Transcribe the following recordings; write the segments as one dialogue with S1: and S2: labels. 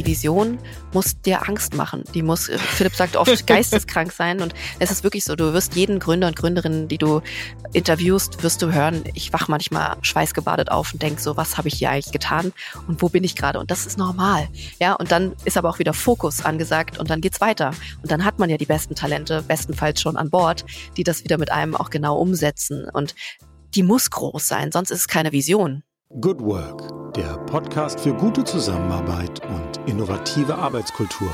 S1: die Vision muss dir Angst machen. Die muss, Philipp sagt oft, geisteskrank sein. Und es ist wirklich so, du wirst jeden Gründer und Gründerin, die du interviewst, wirst du hören, ich wach manchmal schweißgebadet auf und denk so, was habe ich hier eigentlich getan und wo bin ich gerade? Und das ist normal. Ja, und dann ist aber auch wieder Fokus angesagt und dann geht's weiter. Und dann hat man ja die besten Talente, bestenfalls schon an Bord, die das wieder mit einem auch genau umsetzen. Und die muss groß sein, sonst ist es keine Vision.
S2: Good Work, der Podcast für gute Zusammenarbeit und innovative Arbeitskultur.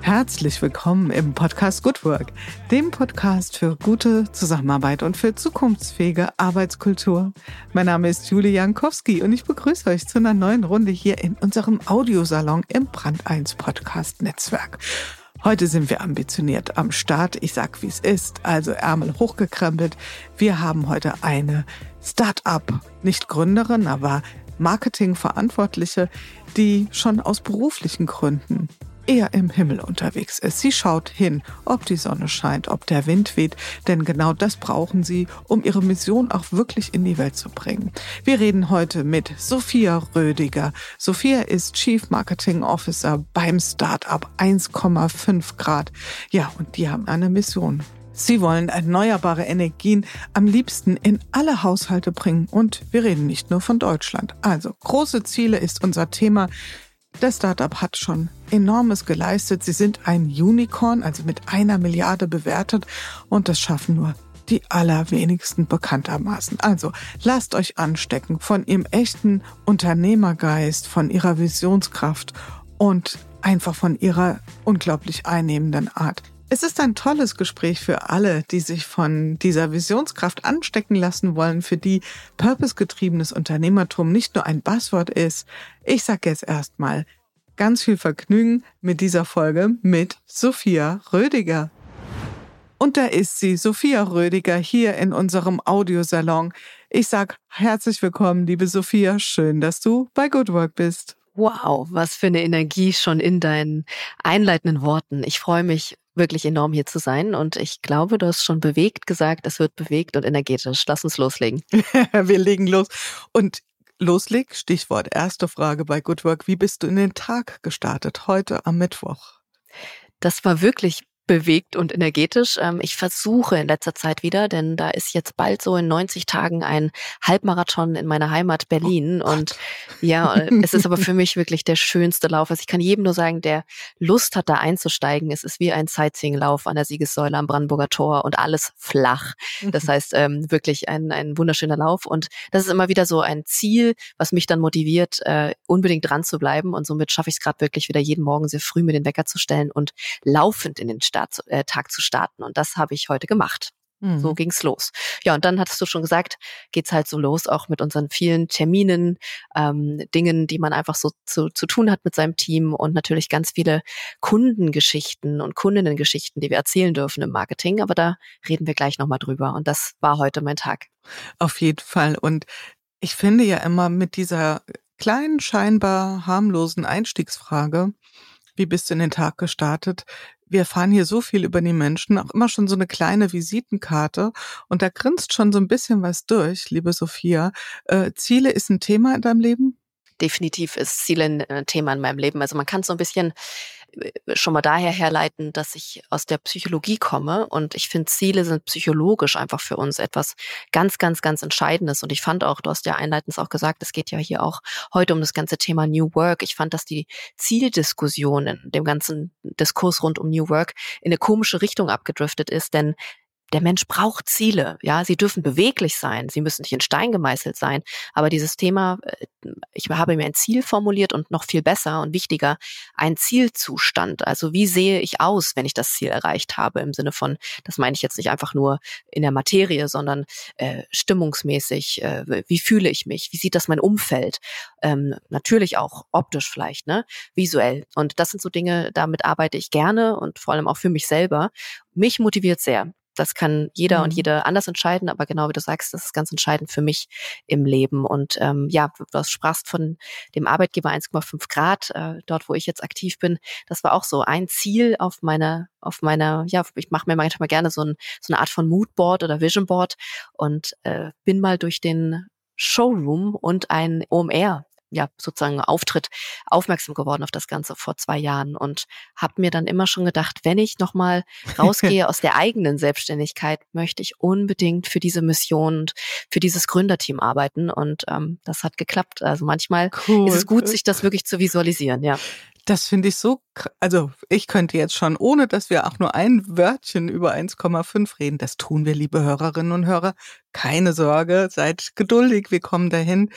S3: Herzlich willkommen im Podcast Good Work, dem Podcast für gute Zusammenarbeit und für zukunftsfähige Arbeitskultur. Mein Name ist Julie Jankowski und ich begrüße euch zu einer neuen Runde hier in unserem Audiosalon im Brand 1 Podcast Netzwerk. Heute sind wir ambitioniert am Start. Ich sag, wie es ist. Also Ärmel hochgekrempelt. Wir haben heute eine Start-up, nicht Gründerin, aber Marketingverantwortliche, die schon aus beruflichen Gründen eher im Himmel unterwegs ist. Sie schaut hin, ob die Sonne scheint, ob der Wind weht, denn genau das brauchen sie, um ihre Mission auch wirklich in die Welt zu bringen. Wir reden heute mit Sophia Rödiger. Sophia ist Chief Marketing Officer beim Startup 1,5 Grad. Ja, und die haben eine Mission. Sie wollen erneuerbare Energien am liebsten in alle Haushalte bringen und wir reden nicht nur von Deutschland. Also große Ziele ist unser Thema. Das Startup hat schon enormes geleistet. Sie sind ein Unicorn, also mit einer Milliarde bewertet und das schaffen nur die allerwenigsten bekanntermaßen. Also lasst euch anstecken von ihrem echten Unternehmergeist, von ihrer Visionskraft und einfach von ihrer unglaublich einnehmenden Art. Es ist ein tolles Gespräch für alle, die sich von dieser Visionskraft anstecken lassen wollen, für die purpose-getriebenes Unternehmertum nicht nur ein Buzzword ist. Ich sage jetzt erstmal ganz viel Vergnügen mit dieser Folge mit Sophia Rödiger. Und da ist sie, Sophia Rödiger, hier in unserem Audiosalon. Ich sag herzlich willkommen, liebe Sophia. Schön, dass du bei Good Work bist.
S1: Wow, was für eine Energie schon in deinen einleitenden Worten. Ich freue mich wirklich enorm hier zu sein und ich glaube, du hast schon bewegt gesagt, es wird bewegt und energetisch. Lass uns loslegen.
S3: Wir legen los. Und losleg, Stichwort erste Frage bei Good Work. Wie bist du in den Tag gestartet heute am Mittwoch?
S1: Das war wirklich bewegt und energetisch. Ähm, ich versuche in letzter Zeit wieder, denn da ist jetzt bald so in 90 Tagen ein Halbmarathon in meiner Heimat Berlin. Oh und ja, es ist aber für mich wirklich der schönste Lauf. Also ich kann jedem nur sagen, der Lust hat, da einzusteigen. Es ist wie ein Sightseeing-Lauf an der Siegessäule am Brandenburger Tor und alles flach. Das heißt, ähm, wirklich ein, ein wunderschöner Lauf. Und das ist immer wieder so ein Ziel, was mich dann motiviert, äh, unbedingt dran zu bleiben. Und somit schaffe ich es gerade wirklich wieder jeden Morgen sehr früh mir den Wecker zu stellen und laufend in den Start, äh, Tag zu starten. Und das habe ich heute gemacht. Mhm. So ging's los. Ja, und dann hattest du schon gesagt, geht's halt so los, auch mit unseren vielen Terminen, ähm, Dingen, die man einfach so zu, zu tun hat mit seinem Team und natürlich ganz viele Kundengeschichten und Kundinnengeschichten, die wir erzählen dürfen im Marketing. Aber da reden wir gleich nochmal drüber. Und das war heute mein Tag.
S3: Auf jeden Fall. Und ich finde ja immer mit dieser kleinen, scheinbar harmlosen Einstiegsfrage, wie bist du in den Tag gestartet, wir erfahren hier so viel über die Menschen, auch immer schon so eine kleine Visitenkarte und da grinst schon so ein bisschen was durch, liebe Sophia. Äh, Ziele ist ein Thema in deinem Leben?
S1: Definitiv ist Ziele ein äh, Thema in meinem Leben. Also man kann so ein bisschen schon mal daher herleiten, dass ich aus der Psychologie komme und ich finde, Ziele sind psychologisch einfach für uns etwas ganz, ganz, ganz Entscheidendes. Und ich fand auch, du hast ja einleitend auch gesagt, es geht ja hier auch heute um das ganze Thema New Work. Ich fand, dass die Zieldiskussion in dem ganzen Diskurs rund um New Work in eine komische Richtung abgedriftet ist, denn der Mensch braucht Ziele. Ja, sie dürfen beweglich sein. Sie müssen nicht in Stein gemeißelt sein. Aber dieses Thema, äh, ich habe mir ein Ziel formuliert und noch viel besser und wichtiger, ein Zielzustand. Also wie sehe ich aus, wenn ich das Ziel erreicht habe? Im Sinne von, das meine ich jetzt nicht einfach nur in der Materie, sondern äh, stimmungsmäßig. Äh, wie fühle ich mich? Wie sieht das mein Umfeld? Ähm, natürlich auch optisch vielleicht, ne? Visuell. Und das sind so Dinge, damit arbeite ich gerne und vor allem auch für mich selber. Mich motiviert sehr das kann jeder mhm. und jede anders entscheiden, aber genau wie du sagst, das ist ganz entscheidend für mich im Leben. Und ähm, ja, du sprachst von dem Arbeitgeber 1,5 Grad, äh, dort wo ich jetzt aktiv bin. Das war auch so ein Ziel auf meiner, auf meiner, ja, ich mache mir manchmal gerne so, ein, so eine Art von Moodboard oder Visionboard und äh, bin mal durch den Showroom und ein OMR ja sozusagen Auftritt aufmerksam geworden auf das Ganze vor zwei Jahren und habe mir dann immer schon gedacht, wenn ich nochmal rausgehe aus der eigenen Selbstständigkeit, möchte ich unbedingt für diese Mission und für dieses Gründerteam arbeiten und ähm, das hat geklappt. Also manchmal cool. ist es gut, sich das wirklich zu visualisieren, ja.
S3: Das finde ich so, also ich könnte jetzt schon, ohne dass wir auch nur ein Wörtchen über 1,5 reden, das tun wir, liebe Hörerinnen und Hörer, keine Sorge, seid geduldig, wir kommen dahin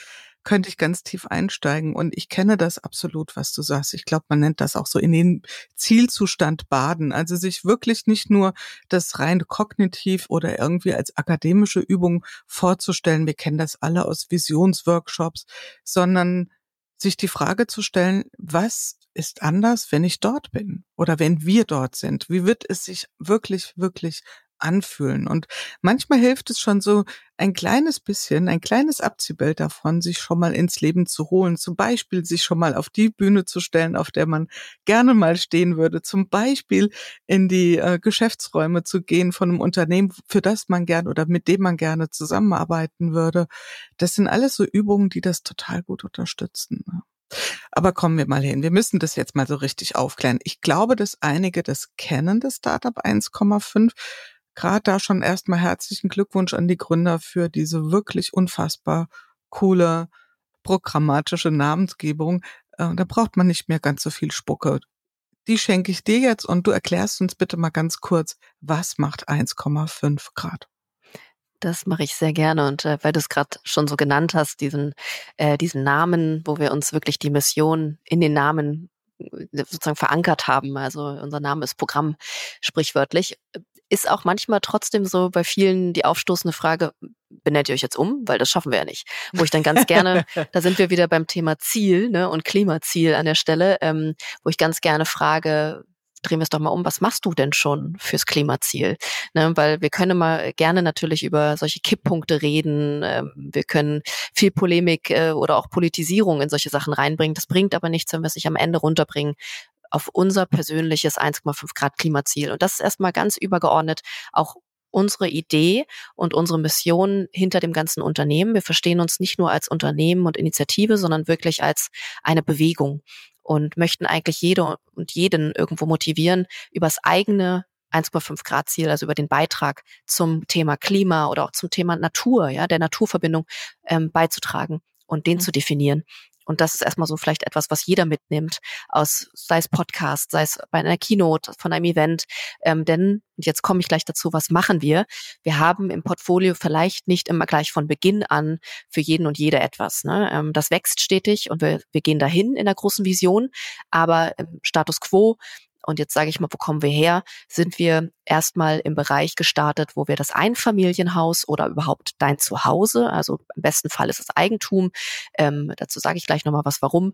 S3: könnte ich ganz tief einsteigen. Und ich kenne das absolut, was du sagst. Ich glaube, man nennt das auch so in den Zielzustand baden. Also sich wirklich nicht nur das rein kognitiv oder irgendwie als akademische Übung vorzustellen. Wir kennen das alle aus Visionsworkshops, sondern sich die Frage zu stellen, was ist anders, wenn ich dort bin oder wenn wir dort sind? Wie wird es sich wirklich, wirklich anfühlen. Und manchmal hilft es schon so ein kleines bisschen, ein kleines Abziehbild davon, sich schon mal ins Leben zu holen. Zum Beispiel sich schon mal auf die Bühne zu stellen, auf der man gerne mal stehen würde. Zum Beispiel in die äh, Geschäftsräume zu gehen von einem Unternehmen, für das man gerne oder mit dem man gerne zusammenarbeiten würde. Das sind alles so Übungen, die das total gut unterstützen. Ne? Aber kommen wir mal hin. Wir müssen das jetzt mal so richtig aufklären. Ich glaube, dass einige das kennen, das Startup 1,5 gerade da schon erstmal herzlichen Glückwunsch an die Gründer für diese wirklich unfassbar coole programmatische Namensgebung. Äh, da braucht man nicht mehr ganz so viel Spucke. Die schenke ich dir jetzt und du erklärst uns bitte mal ganz kurz, was macht 1,5 Grad?
S1: Das mache ich sehr gerne und äh, weil du es gerade schon so genannt hast, diesen, äh, diesen Namen, wo wir uns wirklich die Mission in den Namen äh, sozusagen verankert haben. Also unser Name ist Programm sprichwörtlich ist auch manchmal trotzdem so bei vielen die aufstoßende Frage, benennt ihr euch jetzt um? Weil das schaffen wir ja nicht. Wo ich dann ganz gerne, da sind wir wieder beim Thema Ziel ne, und Klimaziel an der Stelle, ähm, wo ich ganz gerne frage, drehen wir es doch mal um, was machst du denn schon fürs Klimaziel? Ne, weil wir können mal gerne natürlich über solche Kipppunkte reden, ähm, wir können viel Polemik äh, oder auch Politisierung in solche Sachen reinbringen. Das bringt aber nichts, wenn wir es sich am Ende runterbringen auf unser persönliches 1,5 Grad Klimaziel. Und das ist erstmal ganz übergeordnet auch unsere Idee und unsere Mission hinter dem ganzen Unternehmen. Wir verstehen uns nicht nur als Unternehmen und Initiative, sondern wirklich als eine Bewegung und möchten eigentlich jede und jeden irgendwo motivieren, über das eigene 1,5 Grad Ziel, also über den Beitrag zum Thema Klima oder auch zum Thema Natur, ja, der Naturverbindung ähm, beizutragen und den mhm. zu definieren. Und das ist erstmal so vielleicht etwas, was jeder mitnimmt, aus, sei es Podcast, sei es bei einer Keynote, von einem Event. Ähm, denn, und jetzt komme ich gleich dazu, was machen wir? Wir haben im Portfolio vielleicht nicht immer gleich von Beginn an für jeden und jede etwas. Ne? Ähm, das wächst stetig und wir, wir gehen dahin in der großen Vision, aber im Status quo und jetzt sage ich mal, wo kommen wir her? Sind wir erstmal im Bereich gestartet, wo wir das Einfamilienhaus oder überhaupt dein Zuhause, also im besten Fall ist es Eigentum, ähm, dazu sage ich gleich nochmal was, warum,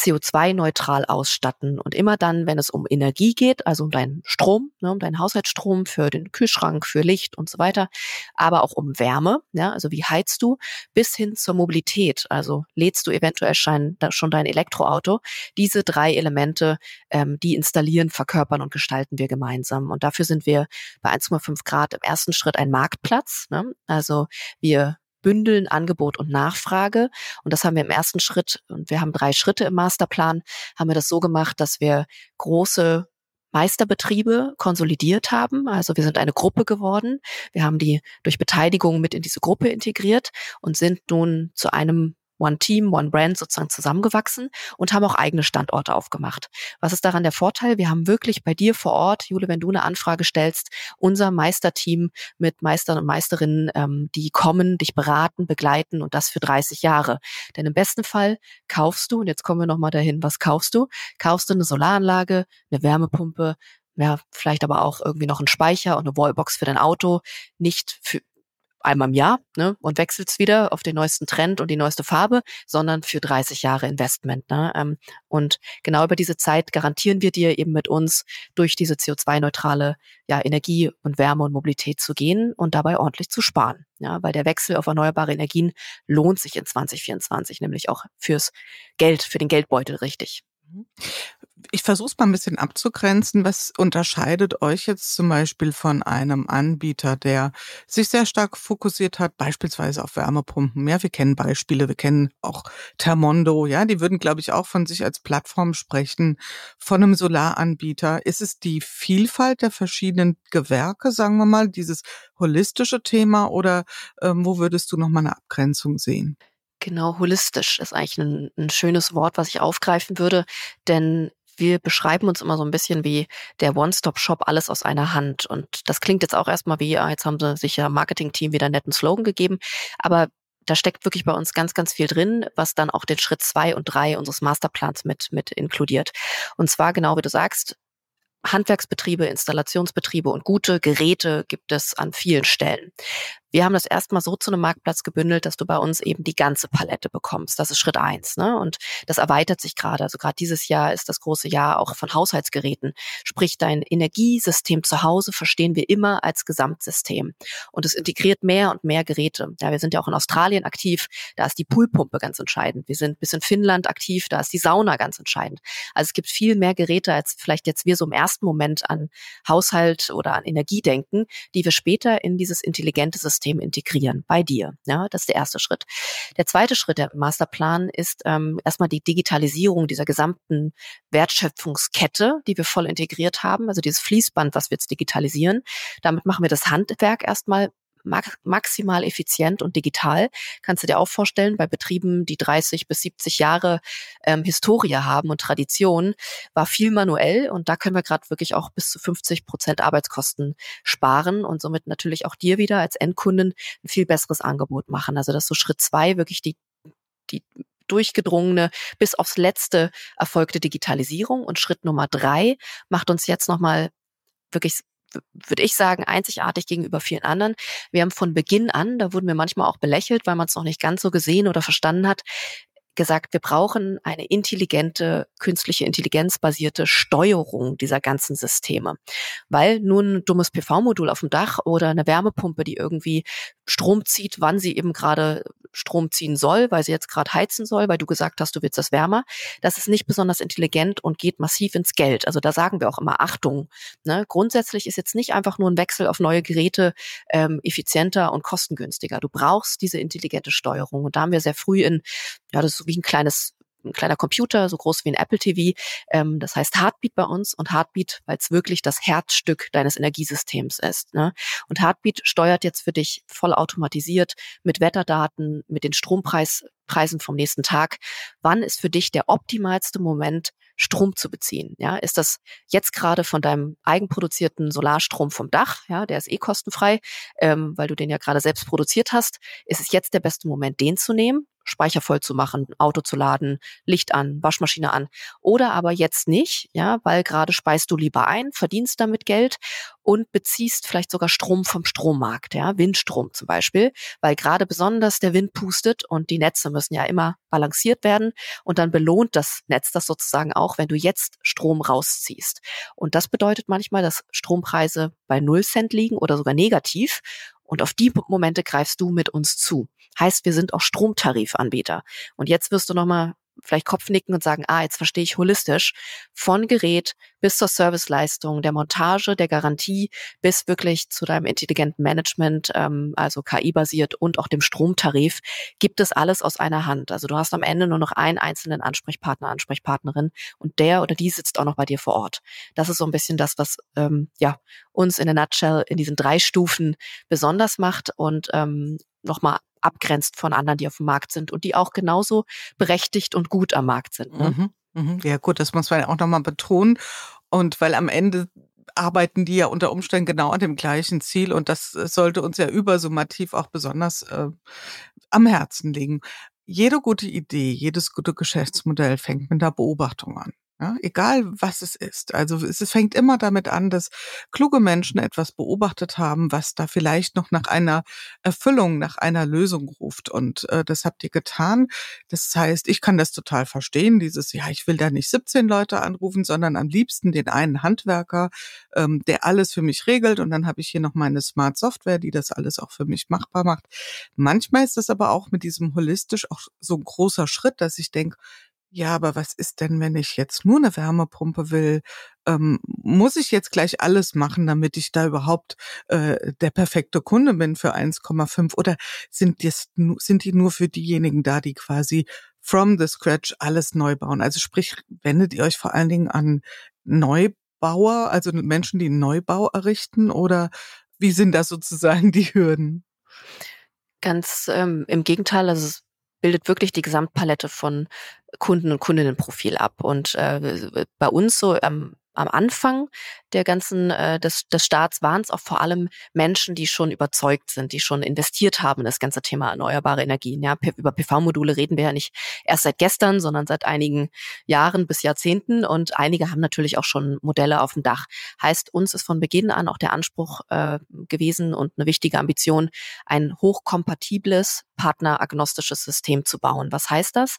S1: CO2-neutral ausstatten. Und immer dann, wenn es um Energie geht, also um deinen Strom, ne, um deinen Haushaltsstrom für den Kühlschrank, für Licht und so weiter, aber auch um Wärme, ja, also wie heizt du, bis hin zur Mobilität, also lädst du eventuell schon, schon dein Elektroauto. Diese drei Elemente, ähm, die installieren, verkörpern und gestalten wir gemeinsam. Und dafür sind wir bei 1,5 Grad im ersten Schritt ein Marktplatz. Ne? Also wir bündeln Angebot und Nachfrage. Und das haben wir im ersten Schritt, und wir haben drei Schritte im Masterplan, haben wir das so gemacht, dass wir große Meisterbetriebe konsolidiert haben. Also wir sind eine Gruppe geworden. Wir haben die durch Beteiligung mit in diese Gruppe integriert und sind nun zu einem One Team, One Brand sozusagen zusammengewachsen und haben auch eigene Standorte aufgemacht. Was ist daran der Vorteil? Wir haben wirklich bei dir vor Ort, Jule, wenn du eine Anfrage stellst, unser Meisterteam mit Meistern und Meisterinnen, ähm, die kommen, dich beraten, begleiten und das für 30 Jahre. Denn im besten Fall kaufst du, und jetzt kommen wir nochmal dahin, was kaufst du? Kaufst du eine Solaranlage, eine Wärmepumpe, ja, vielleicht aber auch irgendwie noch einen Speicher und eine Wallbox für dein Auto, nicht für, einmal im Jahr ne, und wechselst wieder auf den neuesten Trend und die neueste Farbe, sondern für 30 Jahre Investment. Ne? Ähm, und genau über diese Zeit garantieren wir dir eben mit uns durch diese CO2-neutrale ja, Energie und Wärme und Mobilität zu gehen und dabei ordentlich zu sparen. Ja, weil der Wechsel auf erneuerbare Energien lohnt sich in 2024, nämlich auch fürs Geld, für den Geldbeutel richtig.
S3: Ich versuche es mal ein bisschen abzugrenzen. Was unterscheidet euch jetzt zum Beispiel von einem Anbieter, der sich sehr stark fokussiert hat, beispielsweise auf Wärmepumpen? Ja, wir kennen Beispiele, wir kennen auch Thermondo, ja, die würden, glaube ich, auch von sich als Plattform sprechen. Von einem Solaranbieter ist es die Vielfalt der verschiedenen Gewerke, sagen wir mal, dieses holistische Thema oder ähm, wo würdest du noch mal eine Abgrenzung sehen?
S1: Genau, holistisch ist eigentlich ein, ein schönes Wort, was ich aufgreifen würde, denn wir beschreiben uns immer so ein bisschen wie der One-Stop-Shop, alles aus einer Hand. Und das klingt jetzt auch erstmal wie, ja, jetzt haben sie sich ja Marketing-Team wieder einen netten Slogan gegeben. Aber da steckt wirklich bei uns ganz, ganz viel drin, was dann auch den Schritt zwei und drei unseres Masterplans mit, mit inkludiert. Und zwar genau wie du sagst, Handwerksbetriebe, Installationsbetriebe und gute Geräte gibt es an vielen Stellen. Wir haben das erstmal so zu einem Marktplatz gebündelt, dass du bei uns eben die ganze Palette bekommst. Das ist Schritt eins. Ne? Und das erweitert sich gerade. Also gerade dieses Jahr ist das große Jahr auch von Haushaltsgeräten. Sprich, dein Energiesystem zu Hause verstehen wir immer als Gesamtsystem. Und es integriert mehr und mehr Geräte. Ja, wir sind ja auch in Australien aktiv. Da ist die Poolpumpe ganz entscheidend. Wir sind bis in Finnland aktiv. Da ist die Sauna ganz entscheidend. Also es gibt viel mehr Geräte, als vielleicht jetzt wir so im ersten Moment an Haushalt oder an Energie denken, die wir später in dieses intelligente System System integrieren bei dir. Ja, das ist der erste Schritt. Der zweite Schritt der Masterplan ist ähm, erstmal die Digitalisierung dieser gesamten Wertschöpfungskette, die wir voll integriert haben, also dieses Fließband, was wir jetzt digitalisieren. Damit machen wir das Handwerk erstmal maximal effizient und digital. Kannst du dir auch vorstellen, bei Betrieben, die 30 bis 70 Jahre ähm, Historie haben und Tradition, war viel manuell und da können wir gerade wirklich auch bis zu 50 Prozent Arbeitskosten sparen und somit natürlich auch dir wieder als Endkunden ein viel besseres Angebot machen. Also das ist so Schritt zwei, wirklich die, die durchgedrungene, bis aufs letzte erfolgte Digitalisierung. Und Schritt Nummer drei macht uns jetzt nochmal wirklich würde ich sagen, einzigartig gegenüber vielen anderen. Wir haben von Beginn an, da wurden wir manchmal auch belächelt, weil man es noch nicht ganz so gesehen oder verstanden hat, gesagt, wir brauchen eine intelligente, künstliche Intelligenz basierte Steuerung dieser ganzen Systeme. Weil nun ein dummes PV-Modul auf dem Dach oder eine Wärmepumpe, die irgendwie Strom zieht, wann sie eben gerade Strom ziehen soll, weil sie jetzt gerade heizen soll, weil du gesagt hast, du willst das wärmer, das ist nicht besonders intelligent und geht massiv ins Geld. Also da sagen wir auch immer Achtung. Ne? Grundsätzlich ist jetzt nicht einfach nur ein Wechsel auf neue Geräte ähm, effizienter und kostengünstiger. Du brauchst diese intelligente Steuerung. Und da haben wir sehr früh in, ja, das ist so wie ein kleines ein kleiner Computer, so groß wie ein Apple TV. Ähm, das heißt Heartbeat bei uns und Heartbeat, weil es wirklich das Herzstück deines Energiesystems ist. Ne? Und Heartbeat steuert jetzt für dich voll automatisiert mit Wetterdaten, mit den Strompreisen vom nächsten Tag. Wann ist für dich der optimalste Moment, Strom zu beziehen. Ja, ist das jetzt gerade von deinem eigenproduzierten Solarstrom vom Dach, ja, der ist eh kostenfrei, ähm, weil du den ja gerade selbst produziert hast, ist es jetzt der beste Moment, den zu nehmen Speicher voll zu machen, Auto zu laden, Licht an, Waschmaschine an. Oder aber jetzt nicht, ja, weil gerade speist du lieber ein, verdienst damit Geld und beziehst vielleicht sogar Strom vom Strommarkt, ja, Windstrom zum Beispiel, weil gerade besonders der Wind pustet und die Netze müssen ja immer balanciert werden und dann belohnt das Netz das sozusagen auch, wenn du jetzt Strom rausziehst. Und das bedeutet manchmal, dass Strompreise bei null Cent liegen oder sogar negativ und auf die Momente greifst du mit uns zu. Heißt, wir sind auch Stromtarifanbieter. Und jetzt wirst du nochmal vielleicht Kopfnicken und sagen, ah, jetzt verstehe ich holistisch, von Gerät bis zur Serviceleistung, der Montage, der Garantie, bis wirklich zu deinem intelligenten Management, ähm, also KI-basiert und auch dem Stromtarif, gibt es alles aus einer Hand. Also du hast am Ende nur noch einen einzelnen Ansprechpartner, Ansprechpartnerin und der oder die sitzt auch noch bei dir vor Ort. Das ist so ein bisschen das, was ähm, ja uns in der Nutshell in diesen drei Stufen besonders macht und ähm, nochmal abgrenzt von anderen, die auf dem Markt sind und die auch genauso berechtigt und gut am Markt sind. Ne?
S3: Mhm, mhm. Ja gut, das muss man auch nochmal betonen. Und weil am Ende arbeiten die ja unter Umständen genau an dem gleichen Ziel und das sollte uns ja übersummativ auch besonders äh, am Herzen liegen. Jede gute Idee, jedes gute Geschäftsmodell fängt mit der Beobachtung an. Ja, egal was es ist. Also es fängt immer damit an, dass kluge Menschen etwas beobachtet haben, was da vielleicht noch nach einer Erfüllung, nach einer Lösung ruft. Und äh, das habt ihr getan. Das heißt, ich kann das total verstehen, dieses, ja, ich will da nicht 17 Leute anrufen, sondern am liebsten den einen Handwerker, ähm, der alles für mich regelt. Und dann habe ich hier noch meine Smart Software, die das alles auch für mich machbar macht. Manchmal ist das aber auch mit diesem holistisch auch so ein großer Schritt, dass ich denke, Ja, aber was ist denn, wenn ich jetzt nur eine Wärmepumpe will? Ähm, muss ich jetzt gleich alles machen, damit ich da überhaupt äh, der perfekte Kunde bin für 1,5? Oder sind, das, sind die nur für diejenigen da, die quasi from the scratch alles neu bauen? Also sprich, wendet ihr euch vor allen Dingen an Neubauer, also Menschen, die einen Neubau errichten? Oder wie sind das sozusagen die Hürden?
S1: Ganz ähm, im Gegenteil, also es bildet wirklich die Gesamtpalette von Kunden- und Kundinnenprofil ab. Und äh, bei uns so ähm, am Anfang der ganzen äh, des, des Staats waren es auch vor allem Menschen, die schon überzeugt sind, die schon investiert haben in das ganze Thema erneuerbare Energien. Ja, über PV-Module reden wir ja nicht erst seit gestern, sondern seit einigen Jahren bis Jahrzehnten. Und einige haben natürlich auch schon Modelle auf dem Dach. Heißt, uns ist von Beginn an auch der Anspruch äh, gewesen und eine wichtige Ambition, ein hochkompatibles, partneragnostisches System zu bauen. Was heißt das?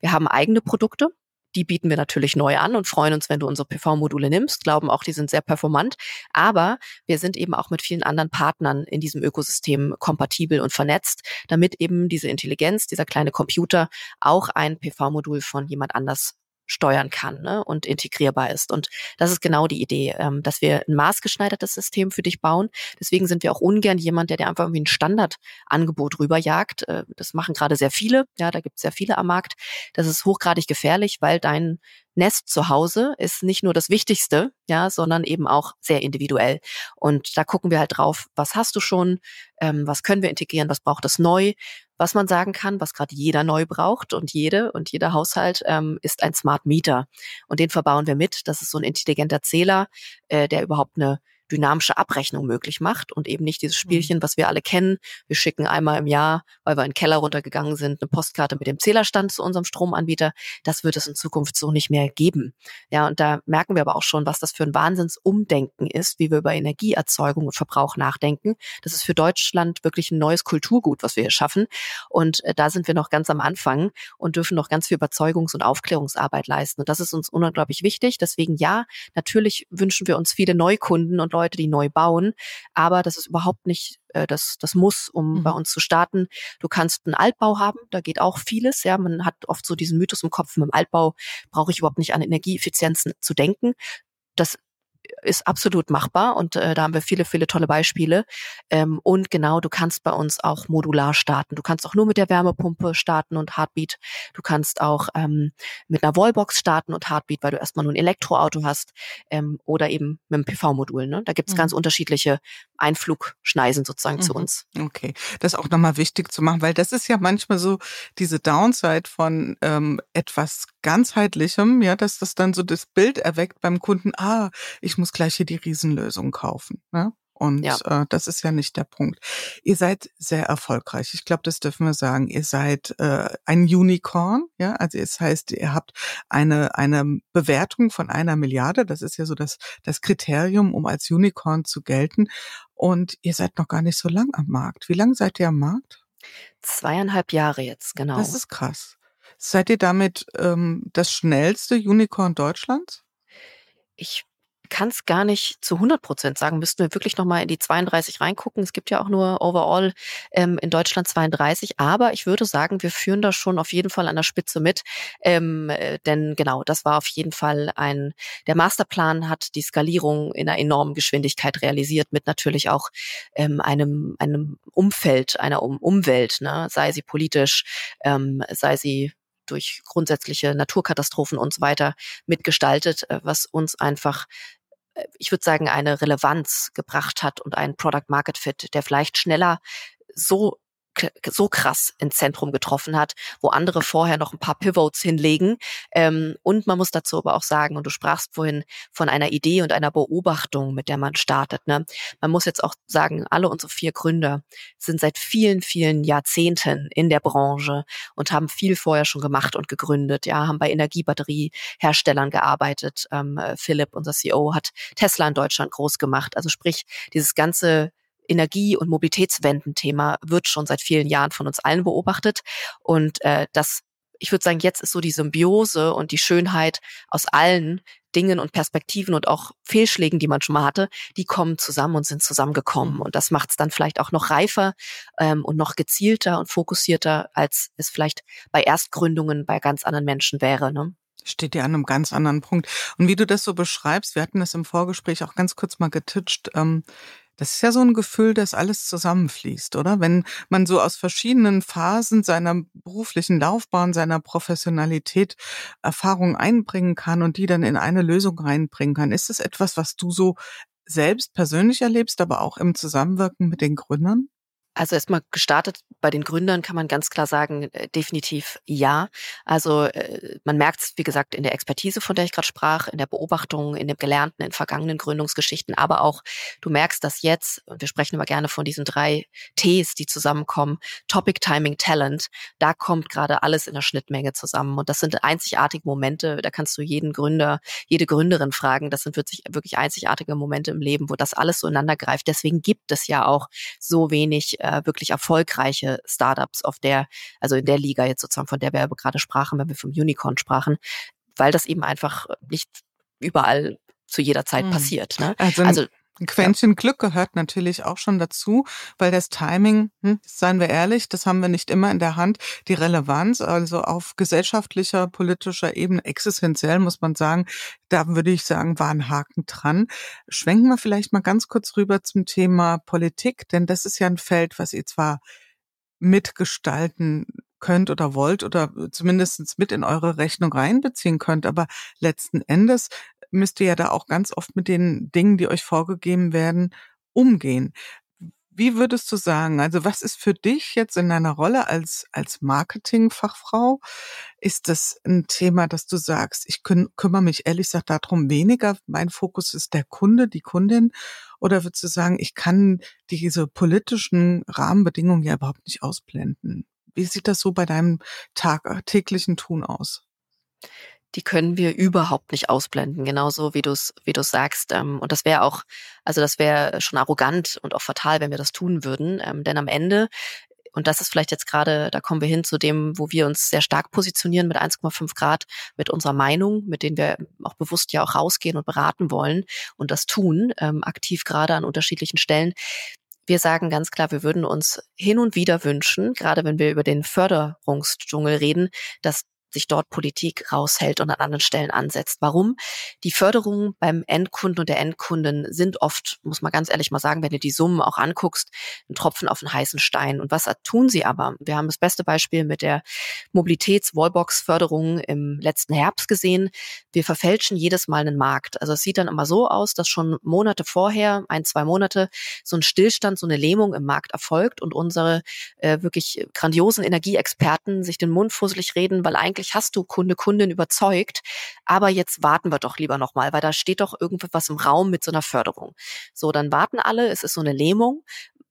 S1: Wir haben eigene Produkte, die bieten wir natürlich neu an und freuen uns, wenn du unsere PV-Module nimmst, glauben auch, die sind sehr performant. Aber wir sind eben auch mit vielen anderen Partnern in diesem Ökosystem kompatibel und vernetzt, damit eben diese Intelligenz, dieser kleine Computer auch ein PV-Modul von jemand anders steuern kann ne, und integrierbar ist. Und das ist genau die Idee, ähm, dass wir ein maßgeschneidertes System für dich bauen. Deswegen sind wir auch ungern jemand, der dir einfach irgendwie ein Standardangebot rüberjagt. Äh, das machen gerade sehr viele. Ja, da gibt es sehr viele am Markt. Das ist hochgradig gefährlich, weil dein Nest zu Hause ist nicht nur das Wichtigste, ja, sondern eben auch sehr individuell. Und da gucken wir halt drauf, was hast du schon, ähm, was können wir integrieren, was braucht es neu. Was man sagen kann, was gerade jeder neu braucht und jede und jeder Haushalt, ähm, ist ein Smart Meter. Und den verbauen wir mit. Das ist so ein intelligenter Zähler, äh, der überhaupt eine dynamische Abrechnung möglich macht und eben nicht dieses mhm. Spielchen, was wir alle kennen. Wir schicken einmal im Jahr, weil wir in den Keller runtergegangen sind, eine Postkarte mit dem Zählerstand zu unserem Stromanbieter. Das wird es in Zukunft so nicht mehr geben. Ja, und da merken wir aber auch schon, was das für ein Wahnsinnsumdenken ist, wie wir über Energieerzeugung und Verbrauch nachdenken. Das ist für Deutschland wirklich ein neues Kulturgut, was wir hier schaffen. Und äh, da sind wir noch ganz am Anfang und dürfen noch ganz viel Überzeugungs- und Aufklärungsarbeit leisten. Und das ist uns unglaublich wichtig. Deswegen ja, natürlich wünschen wir uns viele Neukunden und Leute, die neu bauen. Aber das ist überhaupt nicht äh, das, das muss, um mhm. bei uns zu starten. Du kannst einen Altbau haben, da geht auch vieles. Ja, man hat oft so diesen Mythos im Kopf, mit dem Altbau brauche ich überhaupt nicht an Energieeffizienzen zu denken. Das ist absolut machbar und äh, da haben wir viele, viele tolle Beispiele. Ähm, und genau, du kannst bei uns auch modular starten. Du kannst auch nur mit der Wärmepumpe starten und Heartbeat. Du kannst auch ähm, mit einer Wallbox starten und Heartbeat, weil du erstmal nur ein Elektroauto hast ähm, oder eben mit einem PV-Modul. Ne? Da gibt es mhm. ganz unterschiedliche Einflugschneisen sozusagen mhm. zu uns.
S3: Okay, das ist auch nochmal wichtig zu machen, weil das ist ja manchmal so diese Downside von ähm, etwas ganzheitlichem, ja, dass das dann so das Bild erweckt beim Kunden, ah, ich muss gleich hier die Riesenlösung kaufen. Ne? Und ja. äh, das ist ja nicht der Punkt. Ihr seid sehr erfolgreich. Ich glaube, das dürfen wir sagen. Ihr seid äh, ein Unicorn, ja. Also es heißt, ihr habt eine eine Bewertung von einer Milliarde. Das ist ja so das das Kriterium, um als Unicorn zu gelten. Und ihr seid noch gar nicht so lang am Markt. Wie lange seid ihr am Markt?
S1: Zweieinhalb Jahre jetzt, genau.
S3: Das ist krass. Seid ihr damit ähm, das schnellste Unicorn Deutschlands?
S1: Ich kann es gar nicht zu 100 Prozent sagen. Müssten wir wirklich nochmal in die 32 reingucken. Es gibt ja auch nur overall ähm, in Deutschland 32. Aber ich würde sagen, wir führen da schon auf jeden Fall an der Spitze mit. Ähm, äh, denn genau, das war auf jeden Fall ein, der Masterplan hat die Skalierung in einer enormen Geschwindigkeit realisiert mit natürlich auch ähm, einem, einem Umfeld, einer um Umwelt, ne? sei sie politisch, ähm, sei sie durch grundsätzliche Naturkatastrophen und so weiter mitgestaltet, äh, was uns einfach äh, ich würde sagen, eine Relevanz gebracht hat und einen Product Market Fit, der vielleicht schneller so so krass ins Zentrum getroffen hat, wo andere vorher noch ein paar Pivots hinlegen. Ähm, und man muss dazu aber auch sagen, und du sprachst vorhin von einer Idee und einer Beobachtung, mit der man startet. Ne? Man muss jetzt auch sagen, alle unsere vier Gründer sind seit vielen, vielen Jahrzehnten in der Branche und haben viel vorher schon gemacht und gegründet. Ja, haben bei Energiebatterieherstellern gearbeitet. Ähm, Philipp, unser CEO, hat Tesla in Deutschland groß gemacht. Also sprich, dieses ganze Energie- und Mobilitätswendenthema wird schon seit vielen Jahren von uns allen beobachtet. Und äh, das ich würde sagen, jetzt ist so die Symbiose und die Schönheit aus allen Dingen und Perspektiven und auch Fehlschlägen, die man schon mal hatte, die kommen zusammen und sind zusammengekommen. Mhm. Und das macht es dann vielleicht auch noch reifer ähm, und noch gezielter und fokussierter, als es vielleicht bei Erstgründungen bei ganz anderen Menschen wäre. Ne?
S3: Steht dir an einem ganz anderen Punkt. Und wie du das so beschreibst, wir hatten das im Vorgespräch auch ganz kurz mal getitscht, ähm, das ist ja so ein Gefühl, dass alles zusammenfließt, oder? Wenn man so aus verschiedenen Phasen seiner beruflichen Laufbahn, seiner Professionalität Erfahrungen einbringen kann und die dann in eine Lösung reinbringen kann. Ist es etwas, was du so selbst persönlich erlebst, aber auch im Zusammenwirken mit den Gründern?
S1: Also erstmal gestartet bei den Gründern kann man ganz klar sagen, äh, definitiv ja. Also äh, man merkt es, wie gesagt, in der Expertise, von der ich gerade sprach, in der Beobachtung, in dem Gelernten, in vergangenen Gründungsgeschichten, aber auch du merkst, dass jetzt, und wir sprechen immer gerne von diesen drei Ts, die zusammenkommen, Topic, Timing, Talent, da kommt gerade alles in der Schnittmenge zusammen. Und das sind einzigartige Momente, da kannst du jeden Gründer, jede Gründerin fragen, das sind wirklich, wirklich einzigartige Momente im Leben, wo das alles so ineinander greift. Deswegen gibt es ja auch so wenig äh, wirklich erfolgreiche Startups auf der, also in der Liga jetzt sozusagen, von der wir gerade sprachen, wenn wir vom Unicorn sprachen, weil das eben einfach nicht überall zu jeder Zeit hm. passiert. Ne?
S3: Also, also ein Quäntchen ja. Glück gehört natürlich auch schon dazu, weil das Timing, hm, seien wir ehrlich, das haben wir nicht immer in der Hand. Die Relevanz, also auf gesellschaftlicher, politischer Ebene existenziell, muss man sagen, da würde ich sagen, war ein Haken dran. Schwenken wir vielleicht mal ganz kurz rüber zum Thema Politik, denn das ist ja ein Feld, was ihr zwar mitgestalten könnt oder wollt oder zumindest mit in eure Rechnung reinbeziehen könnt. Aber letzten Endes müsst ihr ja da auch ganz oft mit den Dingen, die euch vorgegeben werden, umgehen. Wie würdest du sagen, also was ist für dich jetzt in deiner Rolle als, als Marketingfachfrau? Ist das ein Thema, dass du sagst, ich küm kümmere mich ehrlich gesagt darum weniger, mein Fokus ist der Kunde, die Kundin? Oder würdest du sagen, ich kann diese politischen Rahmenbedingungen ja überhaupt nicht ausblenden? Wie sieht das so bei deinem tagtäglichen Tun aus?
S1: Die können wir überhaupt nicht ausblenden, genauso wie du es wie du sagst. Ähm, und das wäre auch, also das wäre schon arrogant und auch fatal, wenn wir das tun würden. Ähm, denn am Ende und das ist vielleicht jetzt gerade, da kommen wir hin zu dem, wo wir uns sehr stark positionieren mit 1,5 Grad, mit unserer Meinung, mit denen wir auch bewusst ja auch rausgehen und beraten wollen und das tun, ähm, aktiv gerade an unterschiedlichen Stellen. Wir sagen ganz klar, wir würden uns hin und wieder wünschen, gerade wenn wir über den Förderungsdschungel reden, dass sich dort Politik raushält und an anderen Stellen ansetzt. Warum? Die Förderungen beim Endkunden und der Endkunden sind oft, muss man ganz ehrlich mal sagen, wenn du die Summen auch anguckst, ein Tropfen auf einen heißen Stein. Und was tun sie aber? Wir haben das beste Beispiel mit der Mobilitäts-Wallbox-Förderung im letzten Herbst gesehen. Wir verfälschen jedes Mal einen Markt. Also es sieht dann immer so aus, dass schon Monate vorher, ein, zwei Monate, so ein Stillstand, so eine Lähmung im Markt erfolgt und unsere äh, wirklich grandiosen Energieexperten sich den Mund fusselig reden, weil eigentlich eigentlich hast du Kunde, Kundin überzeugt, aber jetzt warten wir doch lieber nochmal, weil da steht doch irgendwas im Raum mit so einer Förderung. So, dann warten alle, es ist so eine Lähmung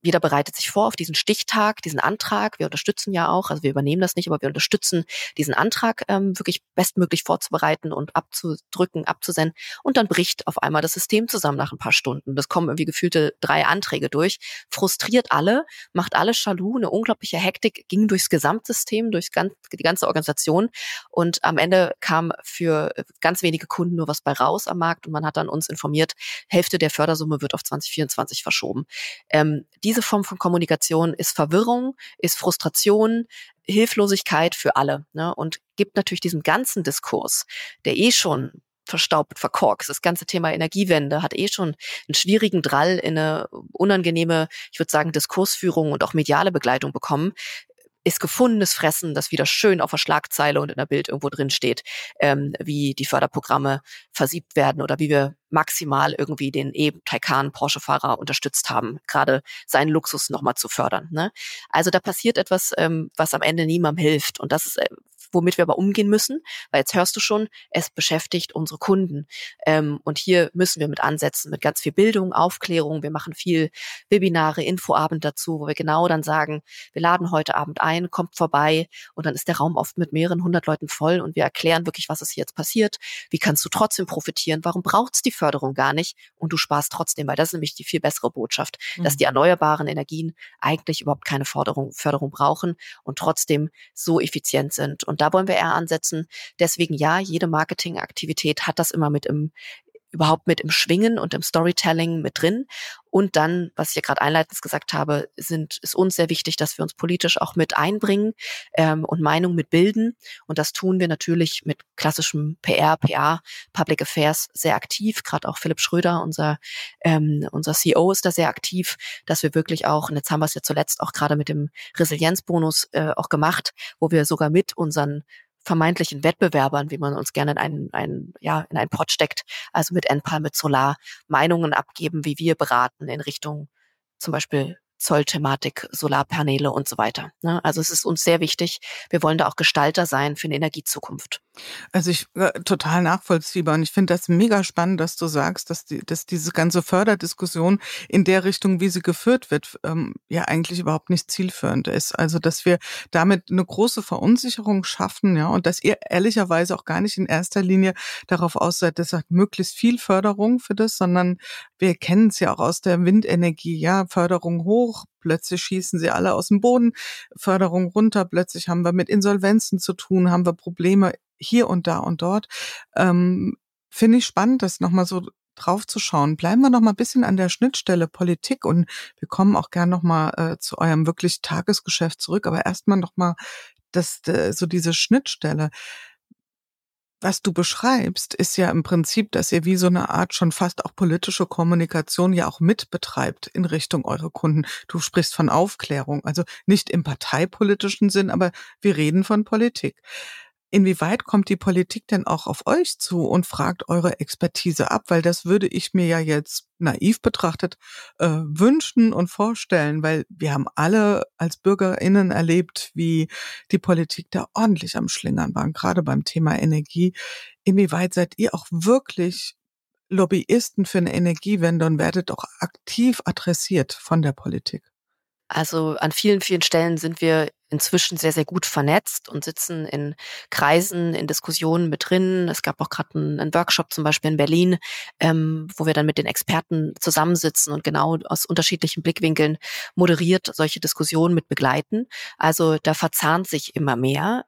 S1: jeder bereitet sich vor auf diesen Stichtag, diesen Antrag. Wir unterstützen ja auch, also wir übernehmen das nicht, aber wir unterstützen diesen Antrag ähm, wirklich bestmöglich vorzubereiten und abzudrücken, abzusenden. Und dann bricht auf einmal das System zusammen nach ein paar Stunden. Das kommen irgendwie gefühlte drei Anträge durch, frustriert alle, macht alle Schalu, eine unglaubliche Hektik ging durchs Gesamtsystem, durch die ganze Organisation. Und am Ende kam für ganz wenige Kunden nur was bei raus am Markt und man hat dann uns informiert, Hälfte der Fördersumme wird auf 2024 verschoben. Ähm, diese Form von Kommunikation ist Verwirrung, ist Frustration, Hilflosigkeit für alle ne? und gibt natürlich diesem ganzen Diskurs, der eh schon verstaubt, verkorkst. Das ganze Thema Energiewende hat eh schon einen schwierigen Drall in eine unangenehme, ich würde sagen, Diskursführung und auch mediale Begleitung bekommen ist gefundenes Fressen, das wieder schön auf der Schlagzeile und in der Bild irgendwo drin steht, ähm, wie die Förderprogramme versiebt werden oder wie wir maximal irgendwie den E-Taycan Porsche-Fahrer unterstützt haben, gerade seinen Luxus nochmal zu fördern. Ne? Also da passiert etwas, ähm, was am Ende niemandem hilft. Und das ist äh, womit wir aber umgehen müssen, weil jetzt hörst du schon, es beschäftigt unsere Kunden. Ähm, und hier müssen wir mit ansetzen, mit ganz viel Bildung, Aufklärung. Wir machen viel Webinare, Infoabend dazu, wo wir genau dann sagen, wir laden heute Abend ein, kommt vorbei und dann ist der Raum oft mit mehreren hundert Leuten voll und wir erklären wirklich, was ist hier jetzt passiert, wie kannst du trotzdem profitieren, warum braucht es die Förderung gar nicht und du sparst trotzdem, weil das ist nämlich die viel bessere Botschaft, mhm. dass die erneuerbaren Energien eigentlich überhaupt keine Förderung, Förderung brauchen und trotzdem so effizient sind. Und da wollen wir eher ansetzen. Deswegen ja, jede Marketingaktivität hat das immer mit im, überhaupt mit im Schwingen und im Storytelling mit drin. Und dann, was ich ja gerade einleitend gesagt habe, sind, ist uns sehr wichtig, dass wir uns politisch auch mit einbringen ähm, und Meinung mit bilden. Und das tun wir natürlich mit klassischem PR, PA, Public Affairs sehr aktiv. Gerade auch Philipp Schröder, unser, ähm, unser CEO, ist da sehr aktiv, dass wir wirklich auch, und jetzt haben wir es ja zuletzt auch gerade mit dem Resilienzbonus äh, auch gemacht, wo wir sogar mit unseren vermeintlichen Wettbewerbern, wie man uns gerne in einen, einen, ja, in einen Pott steckt, also mit Enpal, mit Solar, Meinungen abgeben, wie wir beraten in Richtung zum Beispiel Zollthematik, Solarpaneele und so weiter. Ne? Also es ist uns sehr wichtig. Wir wollen da auch Gestalter sein für eine Energiezukunft.
S3: Also ich äh, total nachvollziehbar und ich finde das mega spannend, dass du sagst, dass die, dass diese ganze Förderdiskussion in der Richtung, wie sie geführt wird, ähm, ja eigentlich überhaupt nicht zielführend ist. Also dass wir damit eine große Verunsicherung schaffen, ja, und dass ihr ehrlicherweise auch gar nicht in erster Linie darauf aus seid, dass sagt möglichst viel Förderung für das, sondern wir kennen es ja auch aus der Windenergie, ja, Förderung hoch, plötzlich schießen sie alle aus dem Boden, Förderung runter, plötzlich haben wir mit Insolvenzen zu tun, haben wir Probleme hier und da und dort. Ähm, Finde ich spannend, das nochmal so drauf zu schauen. Bleiben wir noch mal ein bisschen an der Schnittstelle Politik und wir kommen auch gern noch mal äh, zu eurem wirklich Tagesgeschäft zurück. Aber erstmal noch mal das, äh, so diese Schnittstelle. Was du beschreibst, ist ja im Prinzip, dass ihr wie so eine Art schon fast auch politische Kommunikation ja auch mitbetreibt in Richtung eure Kunden. Du sprichst von Aufklärung, also nicht im parteipolitischen Sinn, aber wir reden von Politik. Inwieweit kommt die Politik denn auch auf euch zu und fragt eure Expertise ab? Weil das würde ich mir ja jetzt naiv betrachtet äh, wünschen und vorstellen, weil wir haben alle als Bürgerinnen erlebt, wie die Politik da ordentlich am Schlingern war, gerade beim Thema Energie. Inwieweit seid ihr auch wirklich Lobbyisten für eine Energiewende und werdet auch aktiv adressiert von der Politik?
S1: Also an vielen, vielen Stellen sind wir inzwischen sehr, sehr gut vernetzt und sitzen in Kreisen, in Diskussionen mit drin. Es gab auch gerade einen, einen, Workshop zum Beispiel in Berlin, ähm, wo wir dann mit den Experten zusammensitzen und genau aus unterschiedlichen Blickwinkeln moderiert solche Diskussionen mit begleiten. Also da verzahnt sich immer mehr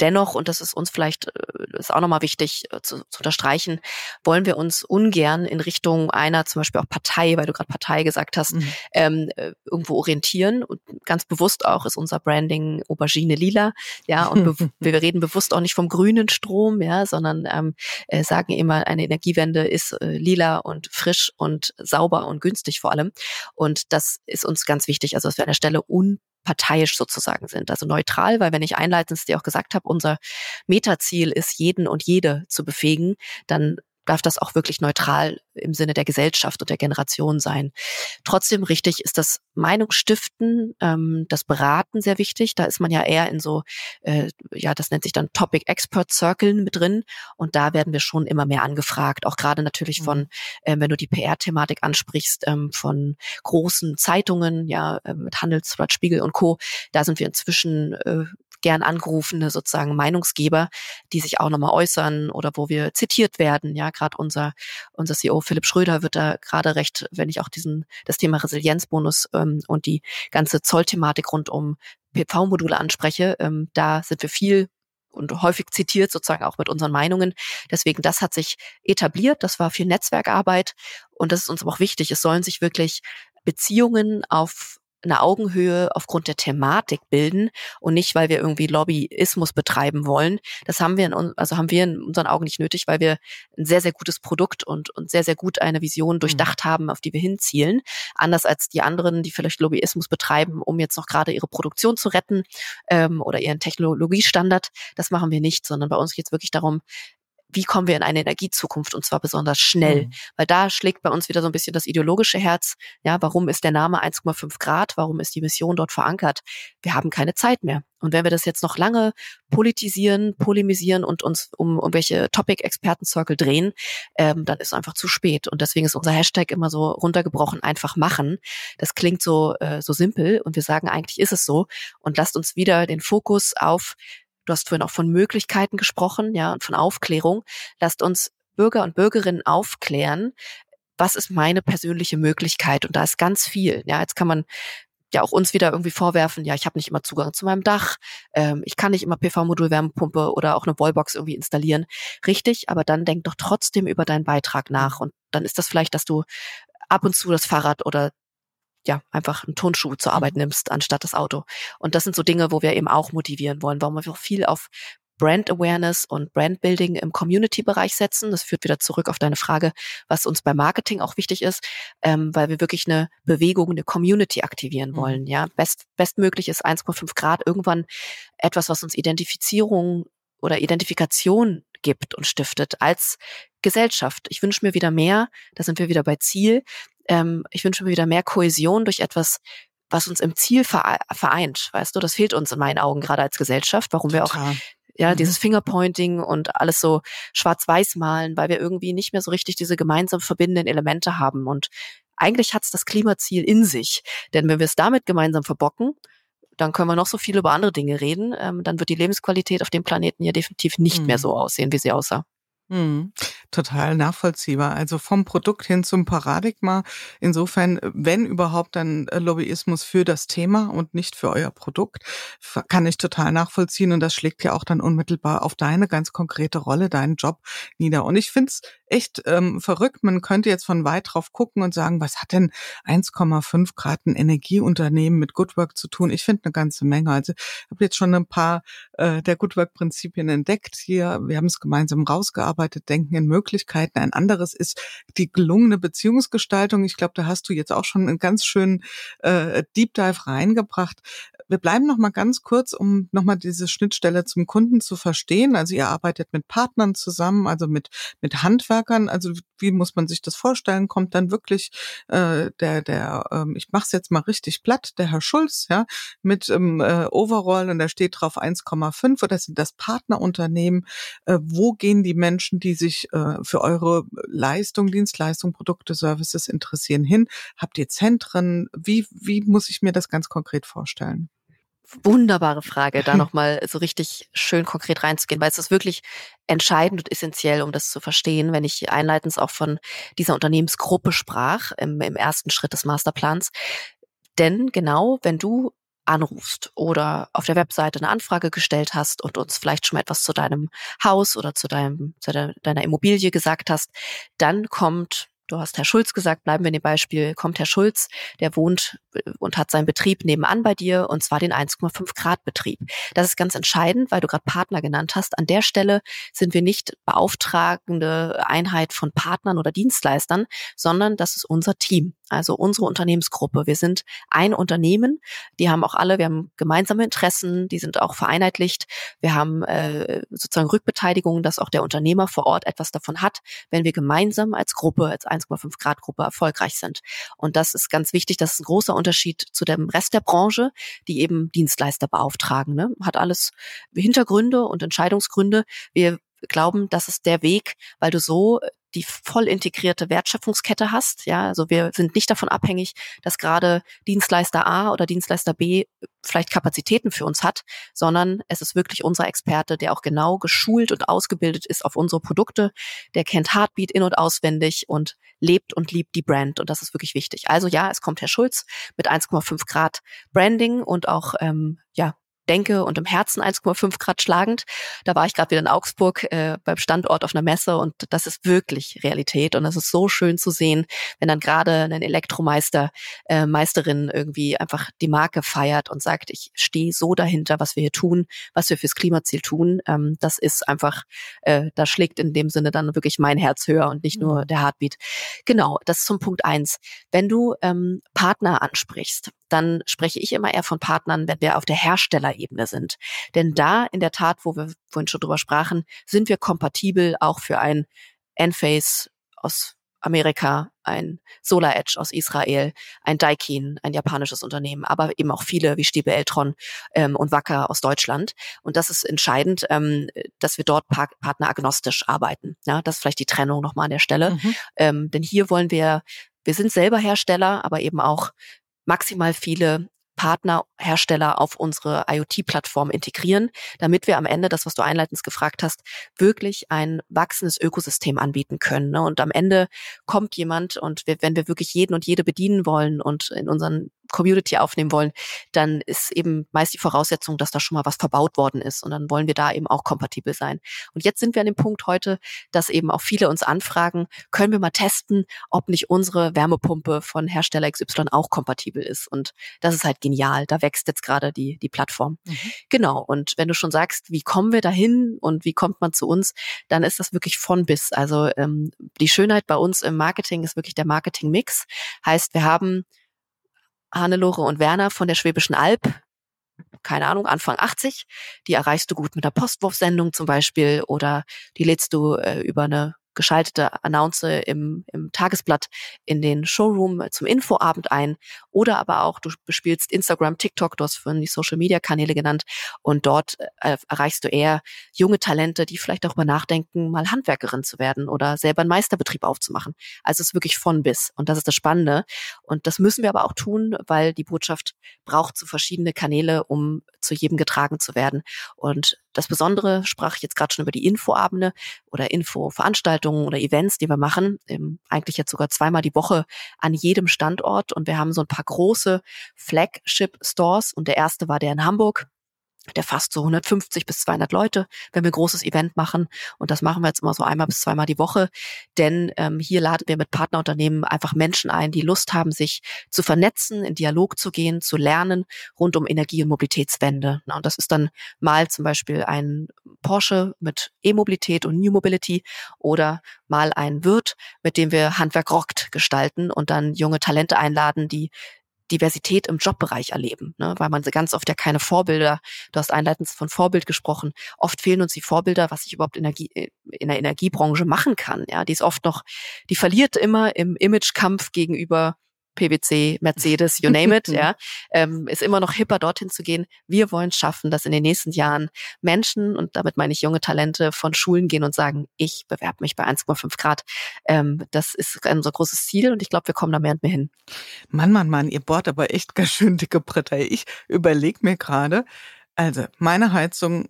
S1: dennoch, und das ist uns vielleicht äh, ist auch nochmal wichtig äh, zu, zu unterstreichen, wollen wir uns ungern in Richtung einer zum Beispiel auch Partei, weil du gerade Partei gesagt hast, mhm. ähm, äh, irgendwo orientieren. Und ganz bewusst auch ist unser Branding Aubergine Lila, ja, und wir reden bewusst auch nicht vom grünen Strom, ja, sondern ähm, äh, sagen immer, eine Energiewende ist äh, lila und frisch und sauber und günstig vor allem. Und das ist uns ganz wichtig, also dass wir an der Stelle un parteiisch sozusagen sind. Also neutral, weil wenn ich einleitend dir auch gesagt habe, unser Metaziel ist, jeden und jede zu befähigen, dann darf das auch wirklich neutral im Sinne der Gesellschaft und der Generation sein. Trotzdem richtig ist das Meinungsstiften, ähm, das Beraten sehr wichtig. Da ist man ja eher in so, äh, ja, das nennt sich dann Topic Expert Circle mit drin. Und da werden wir schon immer mehr angefragt. Auch gerade natürlich von, äh, wenn du die PR-Thematik ansprichst, ähm, von großen Zeitungen, ja, äh, mit Handelsblatt, Spiegel und Co. Da sind wir inzwischen äh, gern angerufene sozusagen Meinungsgeber, die sich auch nochmal äußern oder wo wir zitiert werden. Ja, gerade unser, unser CEO Philipp Schröder wird da gerade recht, wenn ich auch diesen, das Thema Resilienzbonus ähm, und die ganze Zollthematik rund um PV-Module anspreche, ähm, da sind wir viel und häufig zitiert sozusagen auch mit unseren Meinungen. Deswegen, das hat sich etabliert. Das war viel Netzwerkarbeit und das ist uns aber auch wichtig. Es sollen sich wirklich Beziehungen auf eine Augenhöhe aufgrund der Thematik bilden und nicht, weil wir irgendwie Lobbyismus betreiben wollen. Das haben wir in, also haben wir in unseren Augen nicht nötig, weil wir ein sehr, sehr gutes Produkt und, und sehr, sehr gut eine Vision durchdacht mhm. haben, auf die wir hinzielen. Anders als die anderen, die vielleicht Lobbyismus betreiben, um jetzt noch gerade ihre Produktion zu retten ähm, oder ihren Technologiestandard. Das machen wir nicht, sondern bei uns geht es wirklich darum, wie kommen wir in eine Energiezukunft und zwar besonders schnell, mhm. weil da schlägt bei uns wieder so ein bisschen das ideologische Herz. Ja, warum ist der Name 1,5 Grad? Warum ist die Mission dort verankert? Wir haben keine Zeit mehr. Und wenn wir das jetzt noch lange politisieren, polemisieren und uns um irgendwelche Topic-Experten-Circle drehen, ähm, dann ist es einfach zu spät. Und deswegen ist unser Hashtag immer so runtergebrochen, einfach machen. Das klingt so, äh, so simpel und wir sagen, eigentlich ist es so. Und lasst uns wieder den Fokus auf Du hast vorhin auch von Möglichkeiten gesprochen, ja, und von Aufklärung. Lasst uns Bürger und Bürgerinnen aufklären, was ist meine persönliche Möglichkeit? Und da ist ganz viel. Ja, jetzt kann man ja auch uns wieder irgendwie vorwerfen, ja, ich habe nicht immer Zugang zu meinem Dach, ähm, ich kann nicht immer PV-Modul-Wärmepumpe oder auch eine Wallbox irgendwie installieren. Richtig, aber dann denk doch trotzdem über deinen Beitrag nach. Und dann ist das vielleicht, dass du ab und zu das Fahrrad oder ja, einfach einen Turnschuh zur Arbeit mhm. nimmst, anstatt das Auto. Und das sind so Dinge, wo wir eben auch motivieren wollen, warum wir viel auf Brand Awareness und Brand Building im Community-Bereich setzen. Das führt wieder zurück auf deine Frage, was uns bei Marketing auch wichtig ist, ähm, weil wir wirklich eine Bewegung, eine Community aktivieren mhm. wollen. Ja, best, bestmöglich ist 1,5 Grad irgendwann etwas, was uns Identifizierung oder Identifikation gibt und stiftet als Gesellschaft. Ich wünsche mir wieder mehr, da sind wir wieder bei Ziel. Ähm, ich wünsche mir wieder mehr Kohäsion durch etwas, was uns im Ziel vereint, weißt du, das fehlt uns in meinen Augen gerade als Gesellschaft, warum Total. wir auch ja, mhm. dieses Fingerpointing und alles so schwarz-weiß malen, weil wir irgendwie nicht mehr so richtig diese gemeinsam verbindenden Elemente haben. Und eigentlich hat's das Klimaziel in sich. Denn wenn wir es damit gemeinsam verbocken, dann können wir noch so viel über andere Dinge reden. Ähm, dann wird die Lebensqualität auf dem Planeten ja definitiv nicht mhm. mehr so aussehen, wie sie aussah.
S3: Mhm. Total nachvollziehbar. Also vom Produkt hin zum Paradigma. Insofern, wenn überhaupt, dann äh, Lobbyismus für das Thema und nicht für euer Produkt, kann ich total nachvollziehen. Und das schlägt ja auch dann unmittelbar auf deine ganz konkrete Rolle, deinen Job nieder. Und ich finde es echt ähm, verrückt. Man könnte jetzt von weit drauf gucken und sagen, was hat denn 1,5 Grad ein Energieunternehmen mit Goodwork zu tun? Ich finde eine ganze Menge. Also ich habe jetzt schon ein paar äh, der Goodwork-Prinzipien entdeckt hier. Wir haben es gemeinsam rausgearbeitet, denken in Möglichkeiten. Ein anderes ist die gelungene Beziehungsgestaltung. Ich glaube, da hast du jetzt auch schon einen ganz schönen äh, Deep Dive reingebracht. Wir bleiben noch mal ganz kurz, um noch mal diese Schnittstelle zum Kunden zu verstehen. Also ihr arbeitet mit Partnern zusammen, also mit mit Handwerkern. Also wie muss man sich das vorstellen? Kommt dann wirklich äh, der der ähm, ich mache es jetzt mal richtig platt, der Herr Schulz, ja, mit ähm, äh, Overall und da steht drauf 1,5 oder sind das Partnerunternehmen? Äh, wo gehen die Menschen, die sich äh, für eure Leistung, Dienstleistung, Produkte, Services interessieren hin? Habt ihr Zentren? Wie, wie muss ich mir das ganz konkret vorstellen?
S1: Wunderbare Frage, da nochmal so richtig schön konkret reinzugehen, weil es ist wirklich entscheidend und essentiell, um das zu verstehen, wenn ich einleitend auch von dieser Unternehmensgruppe sprach, im, im ersten Schritt des Masterplans. Denn genau, wenn du anrufst oder auf der Webseite eine Anfrage gestellt hast und uns vielleicht schon mal etwas zu deinem Haus oder zu deinem zu deiner Immobilie gesagt hast, dann kommt Du hast Herr Schulz gesagt, bleiben wir in dem Beispiel, kommt Herr Schulz, der wohnt äh, und hat seinen Betrieb nebenan bei dir und zwar den 1,5 Grad Betrieb. Das ist ganz entscheidend, weil du gerade Partner genannt hast. An der Stelle sind wir nicht beauftragende Einheit von Partnern oder Dienstleistern, sondern das ist unser Team also unsere Unternehmensgruppe. Wir sind ein Unternehmen, die haben auch alle, wir haben gemeinsame Interessen, die sind auch vereinheitlicht. Wir haben äh, sozusagen Rückbeteiligung, dass auch der Unternehmer vor Ort etwas davon hat, wenn wir gemeinsam als Gruppe, als 1,5 Grad Gruppe erfolgreich sind. Und das ist ganz wichtig, das ist ein großer Unterschied zu dem Rest der Branche, die eben Dienstleister beauftragen. Ne? Hat alles Hintergründe und Entscheidungsgründe. Wir glauben, das ist der Weg, weil du so die voll integrierte Wertschöpfungskette hast. Ja, also wir sind nicht davon abhängig, dass gerade Dienstleister A oder Dienstleister B vielleicht Kapazitäten für uns hat, sondern es ist wirklich unser Experte, der auch genau geschult und ausgebildet ist auf unsere Produkte. Der kennt Heartbeat in- und auswendig und lebt und liebt die Brand. Und das ist wirklich wichtig. Also ja, es kommt Herr Schulz mit 1,5 Grad Branding und auch ähm, ja denke und im Herzen 1,5 Grad schlagend. Da war ich gerade wieder in Augsburg äh, beim Standort auf einer Messe und das ist wirklich Realität und das ist so schön zu sehen, wenn dann gerade ein Elektromeister, äh, Meisterin irgendwie einfach die Marke feiert und sagt, ich stehe so dahinter, was wir hier tun, was wir fürs Klimaziel tun. Ähm, das ist einfach, äh, da schlägt in dem Sinne dann wirklich mein Herz höher und nicht nur mhm. der Heartbeat. Genau, das ist zum Punkt eins. Wenn du ähm, Partner ansprichst, dann spreche ich immer eher von Partnern, wenn wir auf der Herstellerebene sind. Denn da in der Tat, wo wir vorhin schon drüber sprachen, sind wir kompatibel auch für ein Enphase aus Amerika, ein Solar Edge aus Israel, ein Daikin, ein japanisches Unternehmen, aber eben auch viele wie Stiebe Eltron ähm, und Wacker aus Deutschland. Und das ist entscheidend, ähm, dass wir dort par partneragnostisch arbeiten. Ja, das ist vielleicht die Trennung nochmal an der Stelle. Mhm. Ähm, denn hier wollen wir, wir sind selber Hersteller, aber eben auch maximal viele Partnerhersteller auf unsere IoT-Plattform integrieren, damit wir am Ende, das, was du einleitend gefragt hast, wirklich ein wachsendes Ökosystem anbieten können. Und am Ende kommt jemand und wir, wenn wir wirklich jeden und jede bedienen wollen und in unseren Community aufnehmen wollen, dann ist eben meist die Voraussetzung, dass da schon mal was verbaut worden ist. Und dann wollen wir da eben auch kompatibel sein. Und jetzt sind wir an dem Punkt heute, dass eben auch viele uns anfragen, können wir mal testen, ob nicht unsere Wärmepumpe von Hersteller XY auch kompatibel ist. Und das ist halt genial. Da wächst jetzt gerade die, die Plattform. Mhm. Genau. Und wenn du schon sagst, wie kommen wir dahin und wie kommt man zu uns, dann ist das wirklich von bis. Also ähm, die Schönheit bei uns im Marketing ist wirklich der Marketing-Mix. Heißt, wir haben Hannelore und Werner von der Schwäbischen Alb, keine Ahnung, Anfang 80. Die erreichst du gut mit der Postwurfsendung zum Beispiel oder die lädst du äh, über eine geschaltete Announce im, im Tagesblatt in den Showroom zum Infoabend ein. Oder aber auch du bespielst Instagram, TikTok, du hast vorhin die Social Media Kanäle genannt. Und dort äh, erreichst du eher junge Talente, die vielleicht darüber nachdenken, mal Handwerkerin zu werden oder selber einen Meisterbetrieb aufzumachen. Also es ist wirklich von bis. Und das ist das Spannende. Und das müssen wir aber auch tun, weil die Botschaft braucht so verschiedene Kanäle, um zu jedem getragen zu werden. Und das Besondere sprach ich jetzt gerade schon über die Infoabende oder Infoveranstaltungen oder Events, die wir machen, ähm, eigentlich jetzt sogar zweimal die Woche an jedem Standort. Und wir haben so ein paar große Flagship-Stores und der erste war der in Hamburg der fasst so 150 bis 200 Leute, wenn wir ein großes Event machen. Und das machen wir jetzt immer so einmal bis zweimal die Woche. Denn ähm, hier laden wir mit Partnerunternehmen einfach Menschen ein, die Lust haben, sich zu vernetzen, in Dialog zu gehen, zu lernen rund um Energie- und Mobilitätswende. Und das ist dann mal zum Beispiel ein Porsche mit E-Mobilität und New Mobility oder mal ein Wirt, mit dem wir Handwerk rockt gestalten und dann junge Talente einladen, die Diversität im Jobbereich erleben, ne? weil man ganz oft ja keine Vorbilder, du hast einleitend von Vorbild gesprochen, oft fehlen uns die Vorbilder, was ich überhaupt Energie, äh, in der Energiebranche machen kann. Ja, die ist oft noch, die verliert immer im Imagekampf gegenüber PwC, Mercedes, you name it, ja, ähm, ist immer noch hipper, dorthin zu gehen. Wir wollen schaffen, dass in den nächsten Jahren Menschen, und damit meine ich junge Talente, von Schulen gehen und sagen, ich bewerbe mich bei 1,5 Grad. Ähm, das ist unser großes Ziel und ich glaube, wir kommen da mehr und mehr hin.
S3: Mann, Mann, Mann, ihr bohrt aber echt ganz schön dicke Bretter. Ich überlege mir gerade, also meine Heizung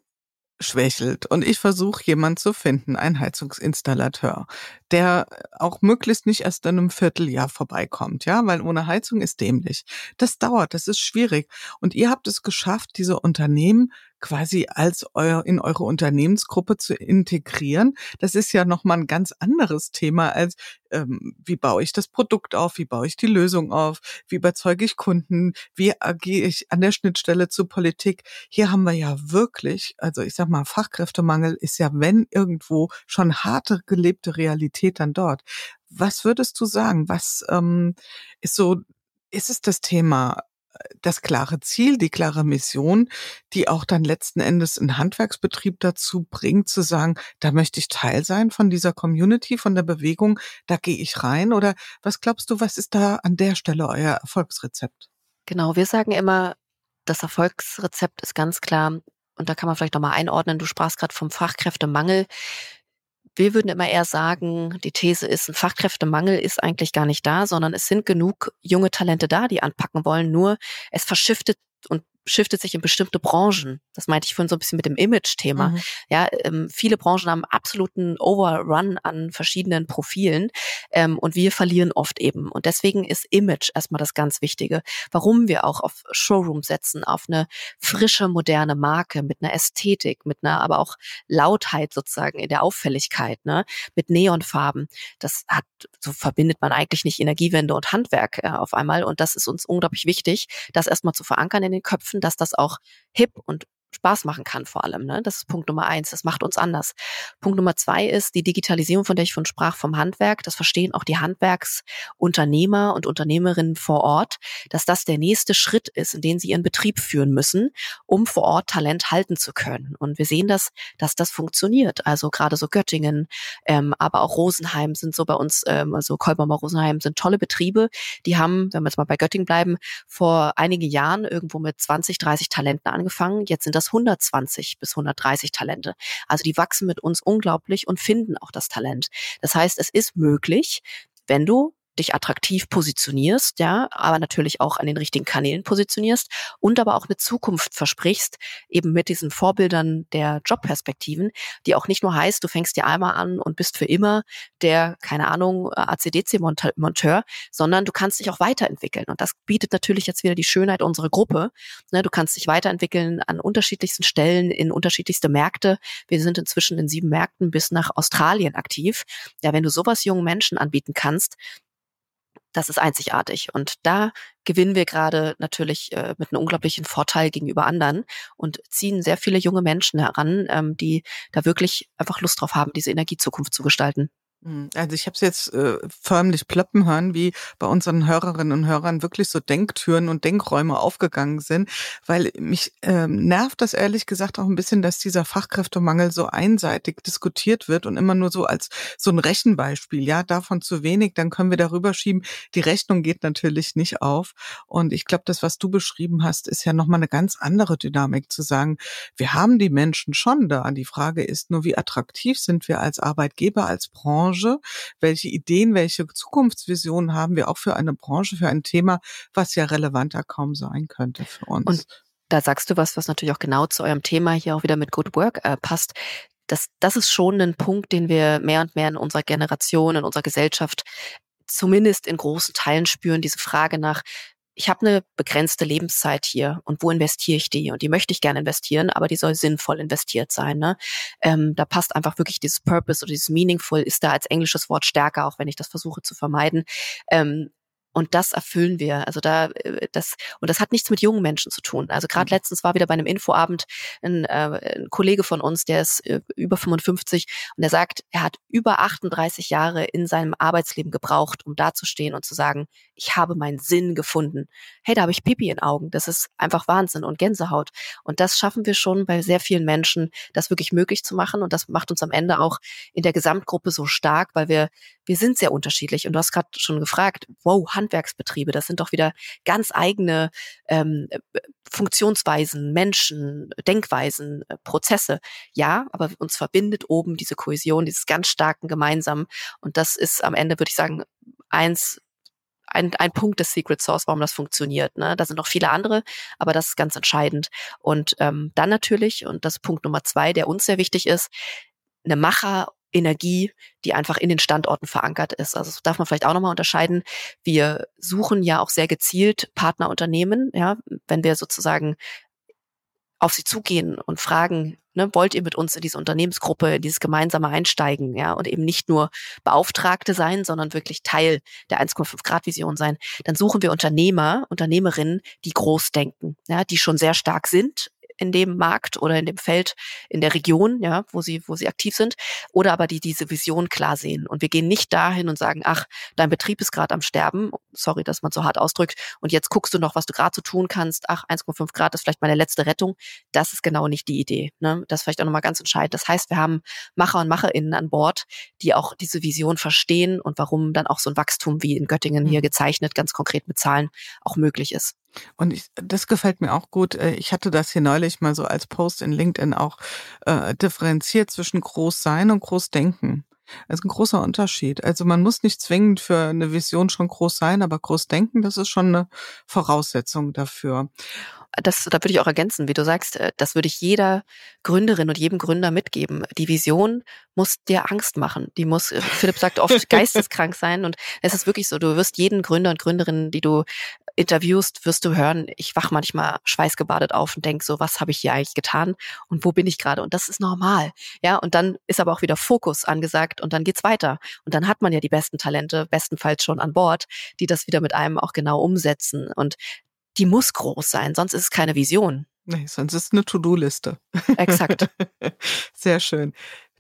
S3: schwächelt und ich versuche jemand zu finden, ein Heizungsinstallateur, der auch möglichst nicht erst in einem Vierteljahr vorbeikommt, ja, weil ohne Heizung ist dämlich. Das dauert, das ist schwierig und ihr habt es geschafft, diese Unternehmen quasi als euer, in eure Unternehmensgruppe zu integrieren. Das ist ja nochmal ein ganz anderes Thema als, ähm, wie baue ich das Produkt auf, wie baue ich die Lösung auf, wie überzeuge ich Kunden, wie agiere ich an der Schnittstelle zur Politik. Hier haben wir ja wirklich, also ich sag mal, Fachkräftemangel ist ja, wenn irgendwo schon harte gelebte Realität dann dort. Was würdest du sagen? Was ähm, ist so, ist es das Thema das klare Ziel, die klare Mission, die auch dann letzten Endes einen Handwerksbetrieb dazu bringt, zu sagen, da möchte ich Teil sein von dieser Community, von der Bewegung, da gehe ich rein? Oder was glaubst du, was ist da an der Stelle euer Erfolgsrezept?
S1: Genau, wir sagen immer, das Erfolgsrezept ist ganz klar, und da kann man vielleicht nochmal einordnen, du sprachst gerade vom Fachkräftemangel. Wir würden immer eher sagen, die These ist, ein Fachkräftemangel ist eigentlich gar nicht da, sondern es sind genug junge Talente da, die anpacken wollen. Nur es verschiftet und shiftet sich in bestimmte Branchen. Das meinte ich vorhin so ein bisschen mit dem Image-Thema. Mhm. Ja, ähm, viele Branchen haben absoluten Overrun an verschiedenen Profilen ähm, und wir verlieren oft eben. Und deswegen ist Image erstmal das ganz Wichtige. Warum wir auch auf Showroom setzen, auf eine frische, moderne Marke mit einer Ästhetik, mit einer aber auch Lautheit sozusagen in der Auffälligkeit, ne, mit Neonfarben. Das hat, so verbindet man eigentlich nicht Energiewende und Handwerk äh, auf einmal. Und das ist uns unglaublich wichtig, das erstmal zu verankern in den Köpfen dass das auch hip und Spaß machen kann vor allem. Ne? Das ist Punkt Nummer eins. Das macht uns anders. Punkt Nummer zwei ist die Digitalisierung, von der ich von sprach, vom Handwerk. Das verstehen auch die Handwerksunternehmer und Unternehmerinnen vor Ort, dass das der nächste Schritt ist, in den sie ihren Betrieb führen müssen, um vor Ort Talent halten zu können. Und wir sehen das, dass das funktioniert. Also gerade so Göttingen, ähm, aber auch Rosenheim sind so bei uns, ähm, also Kolbermer Rosenheim sind tolle Betriebe. Die haben, wenn wir jetzt mal bei Göttingen bleiben, vor einigen Jahren irgendwo mit 20, 30 Talenten angefangen. Jetzt sind das das 120 bis 130 Talente. Also die wachsen mit uns unglaublich und finden auch das Talent. Das heißt, es ist möglich, wenn du dich attraktiv positionierst, ja, aber natürlich auch an den richtigen Kanälen positionierst und aber auch eine Zukunft versprichst, eben mit diesen Vorbildern der Jobperspektiven, die auch nicht nur heißt, du fängst dir einmal an und bist für immer der, keine Ahnung, ACDC-Monteur, sondern du kannst dich auch weiterentwickeln. Und das bietet natürlich jetzt wieder die Schönheit unserer Gruppe. Ne, du kannst dich weiterentwickeln an unterschiedlichsten Stellen, in unterschiedlichste Märkte. Wir sind inzwischen in sieben Märkten bis nach Australien aktiv. Ja, wenn du sowas jungen Menschen anbieten kannst, das ist einzigartig. Und da gewinnen wir gerade natürlich äh, mit einem unglaublichen Vorteil gegenüber anderen und ziehen sehr viele junge Menschen heran, ähm, die da wirklich einfach Lust drauf haben, diese Energiezukunft zu gestalten.
S3: Hm, also ich habe es jetzt äh, förmlich ploppen hören, wie bei unseren Hörerinnen und Hörern wirklich so Denktüren und Denkräume aufgegangen sind, weil mich ähm, nervt das ehrlich gesagt auch ein bisschen, dass dieser Fachkräftemangel so einseitig diskutiert wird und immer nur so als so ein Rechenbeispiel, ja, davon zu wenig, dann können wir darüber schieben. Die Rechnung geht natürlich nicht auf und ich glaube, das, was du beschrieben hast, ist ja nochmal eine ganz andere Dynamik zu sagen, wir haben die Menschen schon da. Die Frage ist nur, wie attraktiv sind wir als Arbeitgeber, als Branche, Branche? Welche Ideen, welche Zukunftsvisionen haben wir auch für eine Branche, für ein Thema, was ja relevanter kaum sein könnte für uns?
S1: Und da sagst du was, was natürlich auch genau zu eurem Thema hier auch wieder mit Good Work äh, passt. Das, das ist schon ein Punkt, den wir mehr und mehr in unserer Generation, in unserer Gesellschaft zumindest in großen Teilen spüren, diese Frage nach, ich habe eine begrenzte Lebenszeit hier und wo investiere ich die? Und die möchte ich gerne investieren, aber die soll sinnvoll investiert sein. Ne? Ähm, da passt einfach wirklich dieses Purpose oder dieses Meaningful ist da als englisches Wort stärker, auch wenn ich das versuche zu vermeiden. Ähm, und das erfüllen wir. Also da, äh, das, und das hat nichts mit jungen Menschen zu tun. Also gerade mhm. letztens war wieder bei einem Infoabend ein, äh, ein Kollege von uns, der ist äh, über 55 und der sagt, er hat über 38 Jahre in seinem Arbeitsleben gebraucht, um dazustehen und zu sagen, ich habe meinen Sinn gefunden. Hey, da habe ich Pipi in Augen. Das ist einfach Wahnsinn und Gänsehaut. Und das schaffen wir schon bei sehr vielen Menschen, das wirklich möglich zu machen. Und das macht uns am Ende auch in der Gesamtgruppe so stark, weil wir, wir sind sehr unterschiedlich. Und du hast gerade schon gefragt, wow, Handwerksbetriebe, das sind doch wieder ganz eigene ähm, äh, Funktionsweisen, Menschen, Denkweisen, äh, Prozesse. Ja, aber uns verbindet oben diese Kohäsion, dieses ganz starken Gemeinsamen. Und das ist am Ende, würde ich sagen, eins ein, ein Punkt des Secret Source, warum das funktioniert. Ne? Da sind noch viele andere, aber das ist ganz entscheidend. Und ähm, dann natürlich, und das ist Punkt Nummer zwei, der uns sehr wichtig ist, eine Macher Energie, die einfach in den Standorten verankert ist. Also das darf man vielleicht auch nochmal unterscheiden. Wir suchen ja auch sehr gezielt Partnerunternehmen, ja, wenn wir sozusagen auf sie zugehen und fragen, ne, wollt ihr mit uns in diese Unternehmensgruppe, in dieses gemeinsame einsteigen, ja, und eben nicht nur Beauftragte sein, sondern wirklich Teil der 1,5 Grad Vision sein, dann suchen wir Unternehmer, Unternehmerinnen, die groß denken, ja, die schon sehr stark sind in dem Markt oder in dem Feld, in der Region, ja, wo sie, wo sie aktiv sind, oder aber die diese Vision klar sehen. Und wir gehen nicht dahin und sagen, ach, dein Betrieb ist gerade am Sterben, sorry, dass man so hart ausdrückt, und jetzt guckst du noch, was du gerade so tun kannst, ach, 1,5 Grad ist vielleicht meine letzte Rettung. Das ist genau nicht die Idee. Ne? Das ist vielleicht auch nochmal ganz entscheidend. Das heißt, wir haben Macher und Macherinnen an Bord, die auch diese Vision verstehen und warum dann auch so ein Wachstum wie in Göttingen hier mhm. gezeichnet, ganz konkret mit Zahlen, auch möglich ist.
S3: Und ich, das gefällt mir auch gut. Äh, ich hatte das hier neulich mal so als Post in LinkedIn auch äh, differenziert zwischen Großsein und Großdenken. Also ein großer Unterschied. Also man muss nicht zwingend für eine Vision schon groß sein, aber groß denken, das ist schon eine Voraussetzung dafür
S1: das, da würde ich auch ergänzen, wie du sagst, äh, das würde ich jeder Gründerin und jedem Gründer mitgeben. Die Vision muss dir Angst machen. Die muss, äh, Philipp sagt oft, geisteskrank sein. Und es ist wirklich so, du wirst jeden Gründer und Gründerin, die du interviewst, wirst du hören, ich wach manchmal schweißgebadet auf und denk so, was habe ich hier eigentlich getan und wo bin ich gerade? Und das ist normal. Ja, und dann ist aber auch wieder Fokus angesagt und dann geht's weiter. Und dann hat man ja die besten Talente, bestenfalls schon an Bord, die das wieder mit einem auch genau umsetzen. Und die muss groß sein, sonst ist es keine Vision.
S3: Nee, sonst ist es eine To-Do-Liste.
S1: Exakt.
S3: Sehr schön.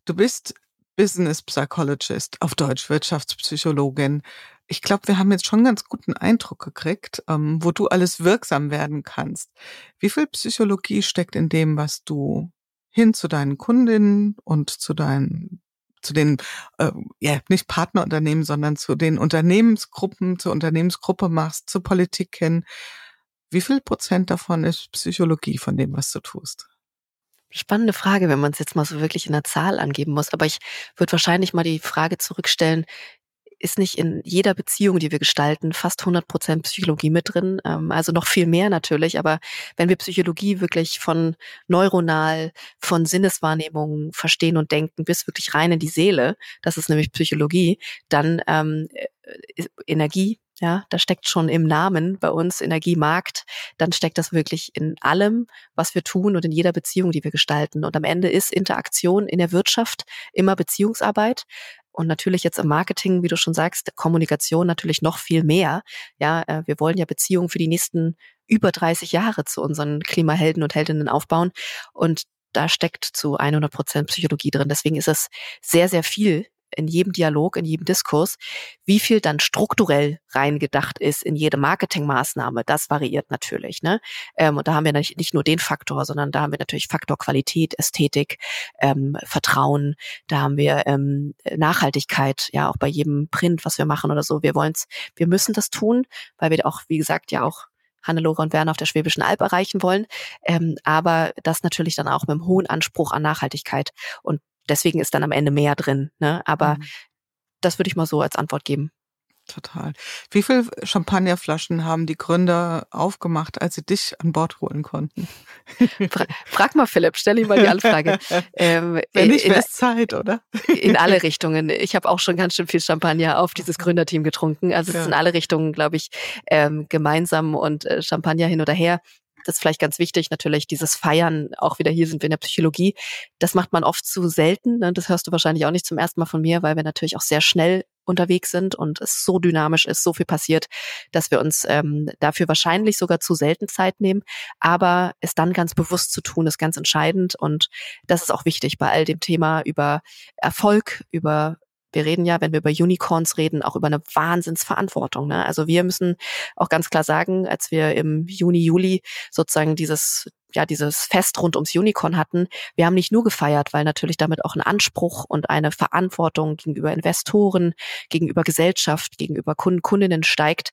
S3: Du bist Business Psychologist, auf Deutsch Wirtschaftspsychologin. Ich glaube, wir haben jetzt schon einen ganz guten Eindruck gekriegt, ähm, wo du alles wirksam werden kannst. Wie viel Psychologie steckt in dem, was du hin zu deinen Kundinnen und zu deinen zu den, äh, ja, nicht Partnerunternehmen, sondern zu den Unternehmensgruppen, zur Unternehmensgruppe machst, zur Politik hin. Wie viel Prozent davon ist Psychologie von dem, was du tust?
S1: Spannende Frage, wenn man es jetzt mal so wirklich in einer Zahl angeben muss. Aber ich würde wahrscheinlich mal die Frage zurückstellen, ist nicht in jeder Beziehung, die wir gestalten, fast 100 Prozent Psychologie mit drin. Ähm, also noch viel mehr natürlich. Aber wenn wir Psychologie wirklich von neuronal, von Sinneswahrnehmungen verstehen und denken, bis wirklich rein in die Seele, das ist nämlich Psychologie, dann ähm, äh, Energie, ja, da steckt schon im Namen bei uns Energiemarkt, dann steckt das wirklich in allem, was wir tun und in jeder Beziehung, die wir gestalten. Und am Ende ist Interaktion in der Wirtschaft immer Beziehungsarbeit. Und natürlich jetzt im Marketing, wie du schon sagst, Kommunikation natürlich noch viel mehr. Ja, äh, wir wollen ja Beziehungen für die nächsten über 30 Jahre zu unseren Klimahelden und Heldinnen aufbauen. Und da steckt zu 100 Prozent Psychologie drin. Deswegen ist es sehr, sehr viel, in jedem Dialog, in jedem Diskurs, wie viel dann strukturell reingedacht ist in jede Marketingmaßnahme, das variiert natürlich. Ne? Ähm, und da haben wir nicht, nicht nur den Faktor, sondern da haben wir natürlich Faktor Qualität, Ästhetik, ähm, Vertrauen, da haben wir ähm, Nachhaltigkeit, ja auch bei jedem Print, was wir machen oder so. Wir wollen's, wir müssen das tun, weil wir auch, wie gesagt, ja auch Hannelore und Werner auf der Schwäbischen Alb erreichen wollen. Ähm, aber das natürlich dann auch mit einem hohen Anspruch an Nachhaltigkeit. Und deswegen ist dann am Ende mehr drin. Ne? Aber mhm. das würde ich mal so als Antwort geben.
S3: Total. Wie viele Champagnerflaschen haben die Gründer aufgemacht, als sie dich an Bord holen konnten?
S1: Fra frag mal Philipp, stell ihm mal die Anfrage.
S3: Ähm, Wenn nicht, wäre Zeit, oder?
S1: in alle Richtungen. Ich habe auch schon ganz schön viel Champagner auf dieses Gründerteam getrunken. Also es ja. ist in alle Richtungen, glaube ich, ähm, gemeinsam und äh, Champagner hin oder her das ist vielleicht ganz wichtig, natürlich dieses Feiern, auch wieder hier sind wir in der Psychologie, das macht man oft zu selten. Ne? Das hörst du wahrscheinlich auch nicht zum ersten Mal von mir, weil wir natürlich auch sehr schnell unterwegs sind und es so dynamisch ist, so viel passiert, dass wir uns ähm, dafür wahrscheinlich sogar zu selten Zeit nehmen. Aber es dann ganz bewusst zu tun, ist ganz entscheidend und das ist auch wichtig bei all dem Thema über Erfolg, über wir reden ja, wenn wir über Unicorns reden, auch über eine Wahnsinnsverantwortung. Ne? Also wir müssen auch ganz klar sagen, als wir im Juni, Juli sozusagen dieses ja dieses Fest rund ums Unicorn hatten, wir haben nicht nur gefeiert, weil natürlich damit auch ein Anspruch und eine Verantwortung gegenüber Investoren, gegenüber Gesellschaft, gegenüber Kunden, Kundinnen steigt,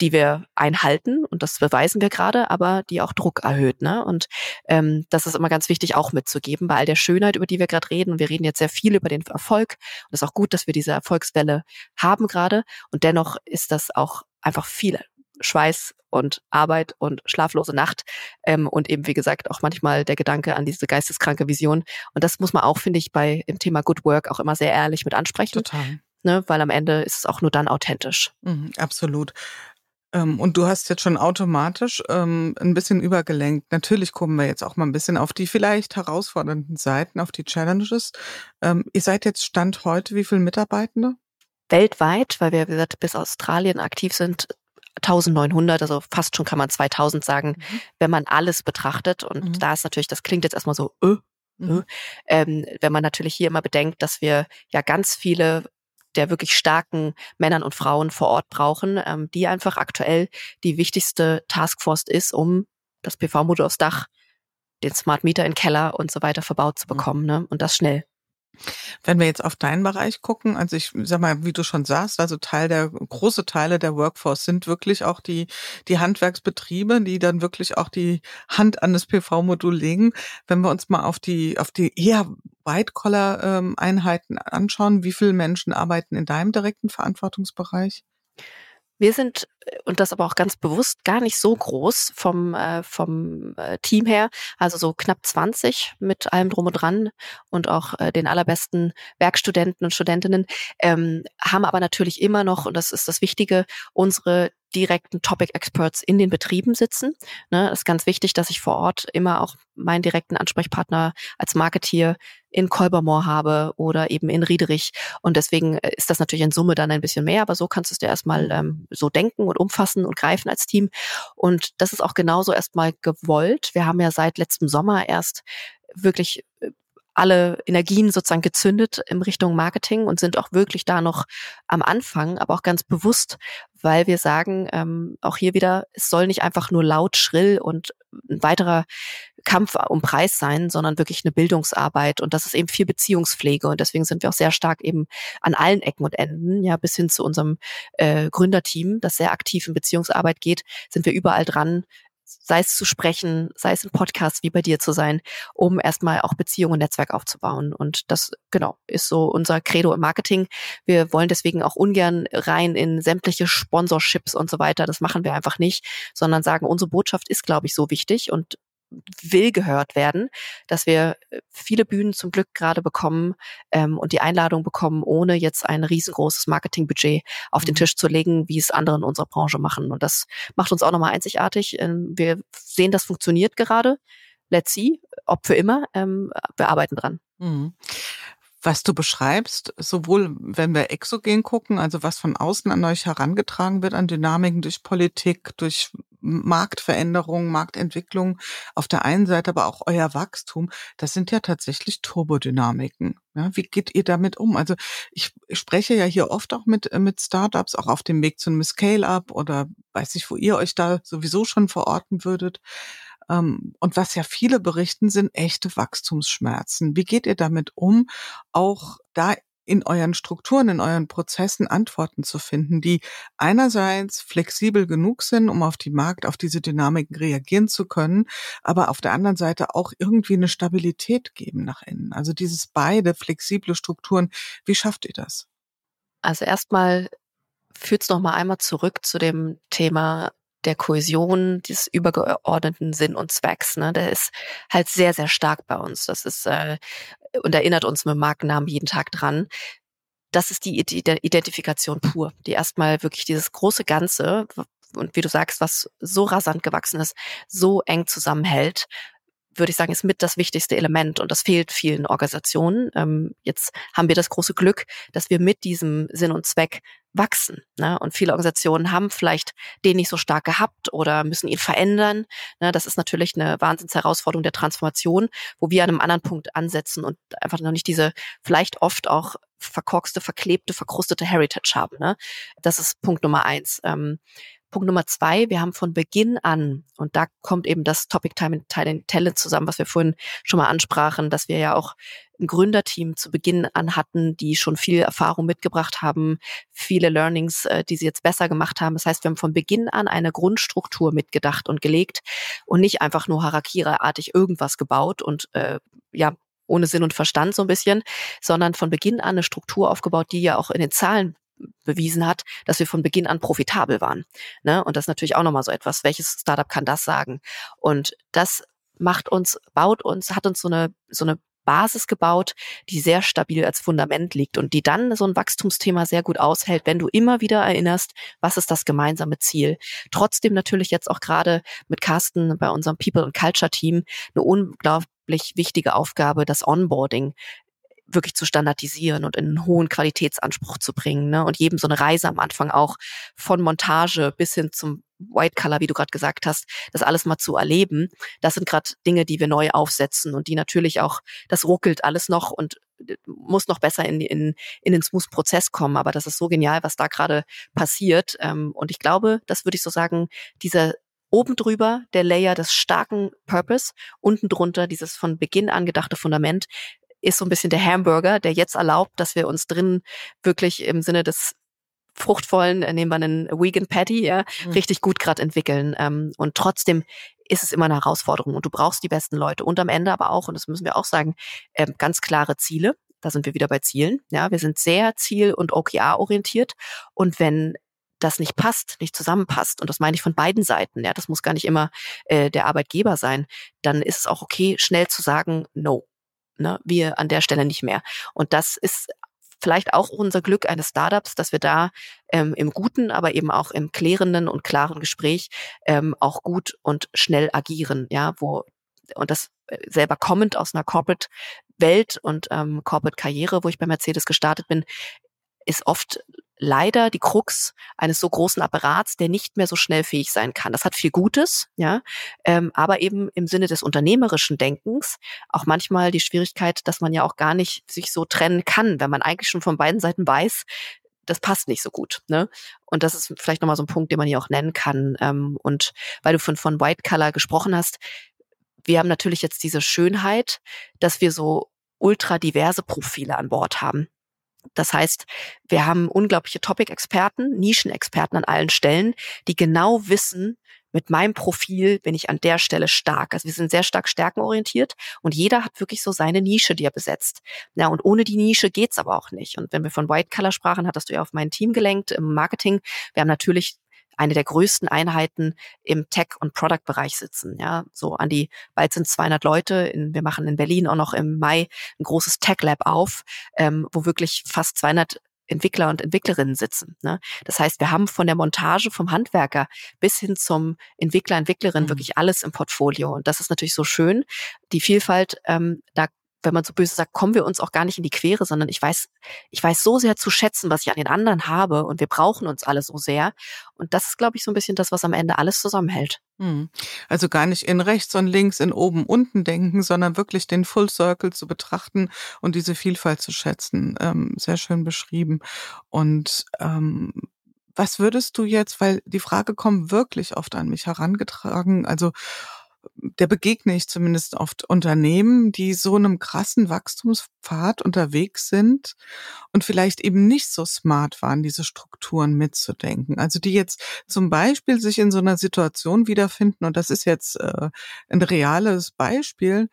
S1: die wir einhalten und das beweisen wir gerade, aber die auch Druck erhöht. Ne? Und ähm, das ist immer ganz wichtig auch mitzugeben bei all der Schönheit, über die wir gerade reden. Und wir reden jetzt sehr viel über den Erfolg. Und es ist auch gut, dass wir diese Erfolgswelle haben gerade. Und dennoch ist das auch einfach viel Schweiß und Arbeit und schlaflose Nacht ähm, und eben wie gesagt auch manchmal der Gedanke an diese geisteskranke Vision und das muss man auch finde ich bei im Thema Good Work auch immer sehr ehrlich mit ansprechen.
S3: Total.
S1: Ne, weil am Ende ist es auch nur dann authentisch.
S3: Mhm, absolut. Ähm, und du hast jetzt schon automatisch ähm, ein bisschen übergelenkt. Natürlich kommen wir jetzt auch mal ein bisschen auf die vielleicht herausfordernden Seiten, auf die Challenges. Ähm, ihr seid jetzt Stand heute, wie viele Mitarbeitende?
S1: Weltweit, weil wir, wie gesagt, bis Australien aktiv sind, 1900, also fast schon kann man 2000 sagen, mhm. wenn man alles betrachtet. Und mhm. da ist natürlich, das klingt jetzt erstmal so, äh, Mhm. Ähm, wenn man natürlich hier immer bedenkt, dass wir ja ganz viele der wirklich starken Männern und Frauen vor Ort brauchen, ähm, die einfach aktuell die wichtigste Taskforce ist, um das PV-Modul aufs Dach, den Smart Meter in Keller und so weiter verbaut zu mhm. bekommen. Ne? Und das schnell.
S3: Wenn wir jetzt auf deinen Bereich gucken, also ich sag mal, wie du schon sagst, also Teil der, große Teile der Workforce sind wirklich auch die, die Handwerksbetriebe, die dann wirklich auch die Hand an das PV-Modul legen. Wenn wir uns mal auf die, auf die eher White-Collar-Einheiten anschauen, wie viele Menschen arbeiten in deinem direkten Verantwortungsbereich?
S1: Wir sind, und das aber auch ganz bewusst, gar nicht so groß vom, äh, vom äh, Team her. Also so knapp 20 mit allem drum und dran und auch äh, den allerbesten Werkstudenten und Studentinnen, ähm, haben aber natürlich immer noch, und das ist das Wichtige, unsere direkten Topic Experts in den Betrieben sitzen. Ne, ist ganz wichtig, dass ich vor Ort immer auch meinen direkten Ansprechpartner als Marketeer in Kolbermoor habe oder eben in Riederich. Und deswegen äh, ist das natürlich in Summe dann ein bisschen mehr, aber so kannst du es dir erstmal mhm. ähm, so denken und umfassen und greifen als Team. Und das ist auch genauso erstmal gewollt. Wir haben ja seit letztem Sommer erst wirklich äh, alle Energien sozusagen gezündet in Richtung Marketing und sind auch wirklich da noch am Anfang, aber auch ganz bewusst, weil wir sagen, ähm, auch hier wieder, es soll nicht einfach nur laut, schrill und ein weiterer Kampf um Preis sein, sondern wirklich eine Bildungsarbeit. Und das ist eben viel Beziehungspflege. Und deswegen sind wir auch sehr stark eben an allen Ecken und Enden, ja bis hin zu unserem äh, Gründerteam, das sehr aktiv in Beziehungsarbeit geht, sind wir überall dran, sei es zu sprechen, sei es in Podcasts wie bei dir zu sein, um erstmal auch Beziehungen und Netzwerk aufzubauen. Und das, genau, ist so unser Credo im Marketing. Wir wollen deswegen auch ungern rein in sämtliche Sponsorships und so weiter. Das machen wir einfach nicht, sondern sagen, unsere Botschaft ist, glaube ich, so wichtig und will gehört werden, dass wir äh, viele Bühnen zum Glück gerade bekommen ähm, und die Einladung bekommen, ohne jetzt ein riesengroßes Marketingbudget auf den mhm. Tisch zu legen, wie es andere in unserer Branche machen. Und das macht uns auch nochmal einzigartig. Ähm, wir sehen, das funktioniert gerade. Let's see, ob für immer. Ähm, wir arbeiten dran. Mhm
S3: was du beschreibst, sowohl wenn wir exogen gucken, also was von außen an euch herangetragen wird an Dynamiken durch Politik, durch Marktveränderungen, Marktentwicklung auf der einen Seite, aber auch euer Wachstum, das sind ja tatsächlich Turbodynamiken. Ja, wie geht ihr damit um? Also ich spreche ja hier oft auch mit, mit Startups, auch auf dem Weg zu einem Scale-up oder weiß ich, wo ihr euch da sowieso schon verorten würdet. Ähm, und was ja viele berichten, sind echte Wachstumsschmerzen. Wie geht ihr damit um, auch da in euren Strukturen, in euren Prozessen Antworten zu finden, die einerseits flexibel genug sind, um auf die Markt, auf diese Dynamiken reagieren zu können, aber auf der anderen Seite auch irgendwie eine Stabilität geben nach innen. Also dieses beide flexible Strukturen, wie schafft ihr das?
S1: Also erstmal führt es noch mal einmal zurück zu dem Thema der Kohäsion des übergeordneten Sinn und Zwecks. Ne? Der ist halt sehr, sehr stark bei uns. Das ist äh, und erinnert uns mit Markennamen jeden Tag dran. Das ist die Identifikation pur, die erstmal wirklich dieses große Ganze und wie du sagst, was so rasant gewachsen ist, so eng zusammenhält, würde ich sagen, ist mit das wichtigste Element und das fehlt vielen Organisationen. Ähm, jetzt haben wir das große Glück, dass wir mit diesem Sinn und Zweck wachsen. Ne? Und viele Organisationen haben vielleicht den nicht so stark gehabt oder müssen ihn verändern. Ne? Das ist natürlich eine Wahnsinnsherausforderung der Transformation, wo wir an einem anderen Punkt ansetzen und einfach noch nicht diese vielleicht oft auch verkorkste, verklebte, verkrustete Heritage haben. Ne? Das ist Punkt Nummer eins. Ähm, Punkt Nummer zwei, wir haben von Beginn an, und da kommt eben das Topic Time and Talent zusammen, was wir vorhin schon mal ansprachen, dass wir ja auch ein Gründerteam zu Beginn an hatten, die schon viel Erfahrung mitgebracht haben, viele Learnings, äh, die sie jetzt besser gemacht haben. Das heißt, wir haben von Beginn an eine Grundstruktur mitgedacht und gelegt und nicht einfach nur harakira-artig irgendwas gebaut und äh, ja, ohne Sinn und Verstand so ein bisschen, sondern von Beginn an eine Struktur aufgebaut, die ja auch in den Zahlen bewiesen hat, dass wir von Beginn an profitabel waren. Ne? Und das ist natürlich auch nochmal so etwas, welches Startup kann das sagen? Und das macht uns, baut uns, hat uns so eine, so eine Basis gebaut, die sehr stabil als Fundament liegt und die dann so ein Wachstumsthema sehr gut aushält, wenn du immer wieder erinnerst, was ist das gemeinsame Ziel. Trotzdem natürlich jetzt auch gerade mit Carsten bei unserem People and Culture Team eine unglaublich wichtige Aufgabe, das Onboarding wirklich zu standardisieren und in einen hohen Qualitätsanspruch zu bringen. Ne? Und jedem so eine Reise am Anfang auch von Montage bis hin zum White Color, wie du gerade gesagt hast, das alles mal zu erleben. Das sind gerade Dinge, die wir neu aufsetzen und die natürlich auch, das ruckelt alles noch und äh, muss noch besser in, in, in den Smooth-Prozess kommen. Aber das ist so genial, was da gerade passiert. Ähm, und ich glaube, das würde ich so sagen, dieser oben drüber der Layer des starken Purpose, unten drunter dieses von Beginn an gedachte Fundament, ist so ein bisschen der Hamburger, der jetzt erlaubt, dass wir uns drin wirklich im Sinne des fruchtvollen, äh, nehmen wir einen Vegan Patty, ja, mhm. richtig gut gerade entwickeln. Ähm, und trotzdem ist es immer eine Herausforderung und du brauchst die besten Leute und am Ende aber auch, und das müssen wir auch sagen, äh, ganz klare Ziele. Da sind wir wieder bei Zielen. Ja, wir sind sehr ziel- und OKR-orientiert. Und wenn das nicht passt, nicht zusammenpasst, und das meine ich von beiden Seiten, ja, das muss gar nicht immer äh, der Arbeitgeber sein, dann ist es auch okay, schnell zu sagen, no, ne, wir an der Stelle nicht mehr. Und das ist vielleicht auch unser Glück eines Startups, dass wir da ähm, im guten, aber eben auch im klärenden und klaren Gespräch ähm, auch gut und schnell agieren, ja, wo und das äh, selber kommend aus einer Corporate Welt und ähm, Corporate Karriere, wo ich bei Mercedes gestartet bin, ist oft leider die Krux eines so großen Apparats, der nicht mehr so schnell fähig sein kann. Das hat viel Gutes, ja, ähm, aber eben im Sinne des unternehmerischen Denkens auch manchmal die Schwierigkeit, dass man ja auch gar nicht sich so trennen kann, wenn man eigentlich schon von beiden Seiten weiß, das passt nicht so gut. Ne? Und das ist vielleicht nochmal so ein Punkt, den man hier auch nennen kann. Ähm, und weil du von, von White Color gesprochen hast, wir haben natürlich jetzt diese Schönheit, dass wir so ultra diverse Profile an Bord haben. Das heißt, wir haben unglaubliche Topic-Experten, Nischenexperten an allen Stellen, die genau wissen, mit meinem Profil bin ich an der Stelle stark. Also wir sind sehr stark stärkenorientiert und jeder hat wirklich so seine Nische, die er besetzt. Ja, und ohne die Nische geht's aber auch nicht. Und wenn wir von White Color sprachen, hattest du ja auf mein Team gelenkt im Marketing. Wir haben natürlich eine der größten Einheiten im Tech- und Product-Bereich sitzen. Ja, so an die, bald sind 200 Leute. In, wir machen in Berlin auch noch im Mai ein großes Tech-Lab auf, ähm, wo wirklich fast 200 Entwickler und Entwicklerinnen sitzen. Ne? Das heißt, wir haben von der Montage vom Handwerker bis hin zum Entwickler, Entwicklerin mhm. wirklich alles im Portfolio. Und das ist natürlich so schön. Die Vielfalt, ähm, da wenn man so böse sagt, kommen wir uns auch gar nicht in die Quere, sondern ich weiß, ich weiß so sehr zu schätzen, was ich an den anderen habe und wir brauchen uns alle so sehr. Und das ist, glaube ich, so ein bisschen das, was am Ende alles zusammenhält.
S3: Hm. Also gar nicht in rechts und links, in oben, unten denken, sondern wirklich den Full Circle zu betrachten und diese Vielfalt zu schätzen. Ähm, sehr schön beschrieben. Und ähm, was würdest du jetzt, weil die Frage kommt wirklich oft an mich herangetragen, also der begegne ich zumindest oft Unternehmen, die so einem krassen Wachstumspfad unterwegs sind und vielleicht eben nicht so smart waren, diese Strukturen mitzudenken. Also die jetzt zum Beispiel sich in so einer Situation wiederfinden, und das ist jetzt äh, ein reales Beispiel,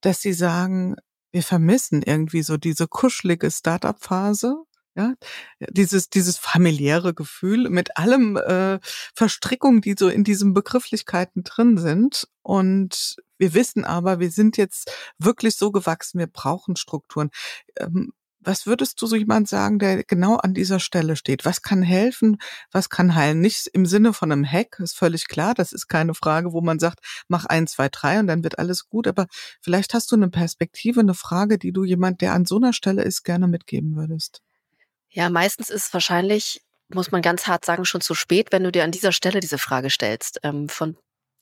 S3: dass sie sagen, wir vermissen irgendwie so diese kuschelige Startup-Phase ja, dieses, dieses familiäre Gefühl mit allem äh, Verstrickungen, die so in diesen Begrifflichkeiten drin sind. Und wir wissen aber, wir sind jetzt wirklich so gewachsen, wir brauchen Strukturen. Ähm, was würdest du so jemand sagen, der genau an dieser Stelle steht? Was kann helfen? Was kann heilen? Nicht im Sinne von einem Hack, ist völlig klar. Das ist keine Frage, wo man sagt, mach eins, zwei, drei und dann wird alles gut. Aber vielleicht hast du eine Perspektive, eine Frage, die du jemand, der an so einer Stelle ist, gerne mitgeben würdest.
S1: Ja, meistens ist es wahrscheinlich, muss man ganz hart sagen, schon zu spät, wenn du dir an dieser Stelle diese Frage stellst. Ähm, von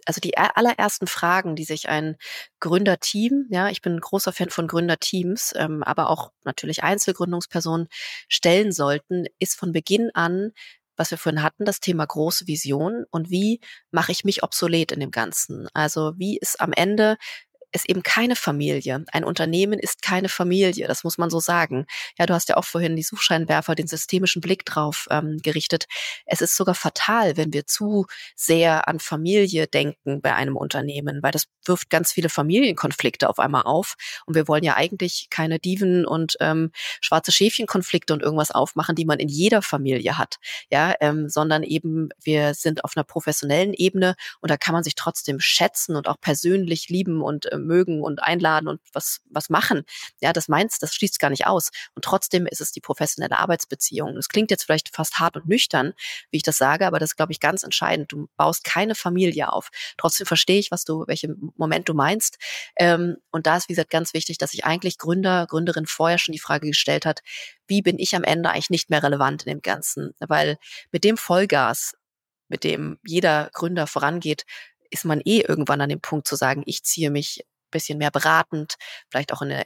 S1: also die allerersten Fragen, die sich ein Gründerteam, ja, ich bin ein großer Fan von Gründerteams, ähm, aber auch natürlich Einzelgründungspersonen stellen sollten, ist von Beginn an, was wir vorhin hatten, das Thema große Vision und wie mache ich mich obsolet in dem Ganzen? Also wie ist am Ende ist eben keine Familie. Ein Unternehmen ist keine Familie, das muss man so sagen. Ja, du hast ja auch vorhin die Suchscheinwerfer, den systemischen Blick drauf ähm, gerichtet. Es ist sogar fatal, wenn wir zu sehr an Familie denken bei einem Unternehmen, weil das wirft ganz viele Familienkonflikte auf einmal auf. Und wir wollen ja eigentlich keine Diven und ähm, schwarze Schäfchenkonflikte und irgendwas aufmachen, die man in jeder Familie hat. Ja, ähm, sondern eben wir sind auf einer professionellen Ebene und da kann man sich trotzdem schätzen und auch persönlich lieben und mögen und einladen und was, was machen. Ja, das meinst, das schließt gar nicht aus. Und trotzdem ist es die professionelle Arbeitsbeziehung. Das klingt jetzt vielleicht fast hart und nüchtern, wie ich das sage, aber das ist, glaube ich, ganz entscheidend. Du baust keine Familie auf. Trotzdem verstehe ich, was du, welchen Moment du meinst. Ähm, und da ist, wie gesagt, ganz wichtig, dass sich eigentlich Gründer, Gründerin vorher schon die Frage gestellt hat, wie bin ich am Ende eigentlich nicht mehr relevant in dem Ganzen? Weil mit dem Vollgas, mit dem jeder Gründer vorangeht, ist man eh irgendwann an dem Punkt zu sagen, ich ziehe mich bisschen mehr beratend, vielleicht auch in eine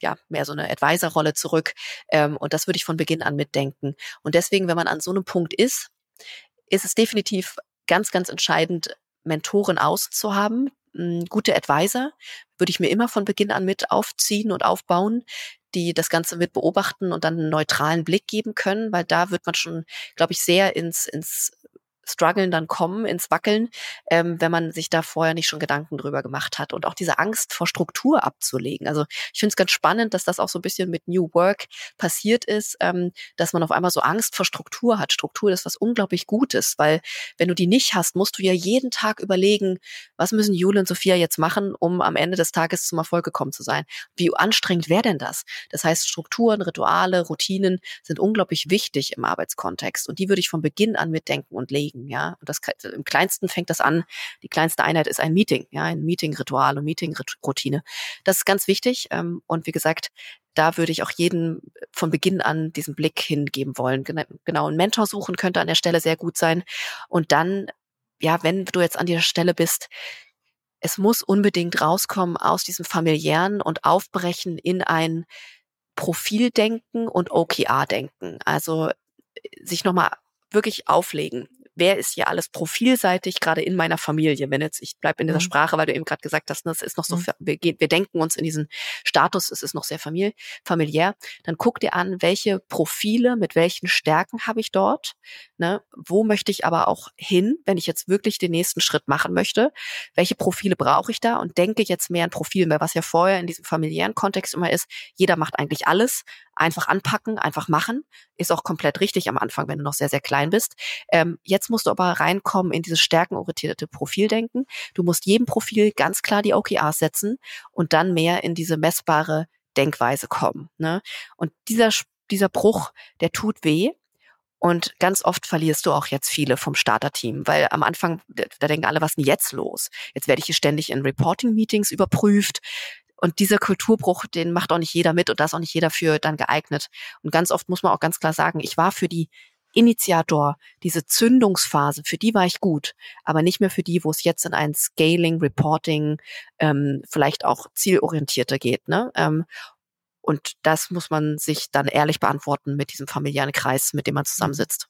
S1: ja, mehr so eine Advisor-Rolle zurück. Ähm, und das würde ich von Beginn an mitdenken. Und deswegen, wenn man an so einem Punkt ist, ist es definitiv ganz, ganz entscheidend, Mentoren auszuhaben. Hm, gute Advisor würde ich mir immer von Beginn an mit aufziehen und aufbauen, die das Ganze mit beobachten und dann einen neutralen Blick geben können, weil da wird man schon, glaube ich, sehr ins, ins Struggeln dann kommen, ins Wackeln, ähm, wenn man sich da vorher nicht schon Gedanken drüber gemacht hat und auch diese Angst vor Struktur abzulegen. Also ich finde es ganz spannend, dass das auch so ein bisschen mit New Work passiert ist, ähm, dass man auf einmal so Angst vor Struktur hat. Struktur ist was unglaublich Gutes, weil wenn du die nicht hast, musst du ja jeden Tag überlegen, was müssen Jule und Sophia jetzt machen, um am Ende des Tages zum Erfolg gekommen zu sein. Wie anstrengend wäre denn das? Das heißt, Strukturen, Rituale, Routinen sind unglaublich wichtig im Arbeitskontext und die würde ich von Beginn an mitdenken und legen kriegen, ja. Und das im kleinsten fängt das an. Die kleinste Einheit ist ein Meeting, ja, ein Meeting-Ritual und Meeting-Routine. Das ist ganz wichtig. Ähm, und wie gesagt, da würde ich auch jeden von Beginn an diesen Blick hingeben wollen. Genau, einen Mentor suchen könnte an der Stelle sehr gut sein. Und dann, ja, wenn du jetzt an dieser Stelle bist, es muss unbedingt rauskommen aus diesem familiären und aufbrechen in ein Profildenken und OKR-Denken. Also sich nochmal wirklich auflegen wer ist hier alles profilseitig, gerade in meiner Familie, wenn jetzt, ich bleib in dieser mhm. Sprache, weil du eben gerade gesagt hast, ne, es ist noch so, mhm. wir, gehen, wir denken uns in diesen Status, es ist noch sehr famili familiär, dann guck dir an, welche Profile, mit welchen Stärken habe ich dort, ne, wo möchte ich aber auch hin, wenn ich jetzt wirklich den nächsten Schritt machen möchte, welche Profile brauche ich da? Und denke jetzt mehr an Profilen, weil was ja vorher in diesem familiären Kontext immer ist, jeder macht eigentlich alles, einfach anpacken, einfach machen, ist auch komplett richtig am Anfang, wenn du noch sehr, sehr klein bist. Ähm, jetzt musst du aber reinkommen in dieses stärkenorientierte Profildenken. Du musst jedem Profil ganz klar die OKRs setzen und dann mehr in diese messbare Denkweise kommen. Ne? Und dieser, dieser Bruch, der tut weh. Und ganz oft verlierst du auch jetzt viele vom Starterteam, weil am Anfang, da denken alle, was ist denn jetzt los? Jetzt werde ich hier ständig in Reporting-Meetings überprüft. Und dieser Kulturbruch, den macht auch nicht jeder mit und da ist auch nicht jeder für dann geeignet. Und ganz oft muss man auch ganz klar sagen, ich war für die Initiator, diese Zündungsphase, für die war ich gut, aber nicht mehr für die, wo es jetzt in ein Scaling, Reporting, ähm, vielleicht auch zielorientierter geht. Ne? Ähm, und das muss man sich dann ehrlich beantworten mit diesem familiären Kreis, mit dem man zusammensitzt.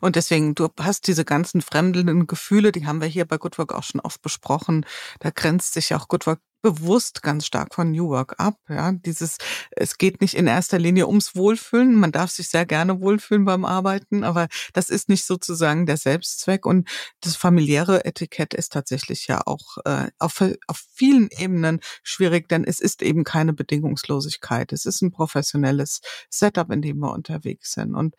S3: Und deswegen, du hast diese ganzen fremdelnden Gefühle, die haben wir hier bei Good Work auch schon oft besprochen. Da grenzt sich auch Good Work bewusst ganz stark von New Work ab. Ja, dieses, es geht nicht in erster Linie ums Wohlfühlen. Man darf sich sehr gerne wohlfühlen beim Arbeiten, aber das ist nicht sozusagen der Selbstzweck. Und das familiäre Etikett ist tatsächlich ja auch äh, auf, auf vielen Ebenen schwierig, denn es ist eben keine Bedingungslosigkeit. Es ist ein professionelles Setup, in dem wir unterwegs sind. Und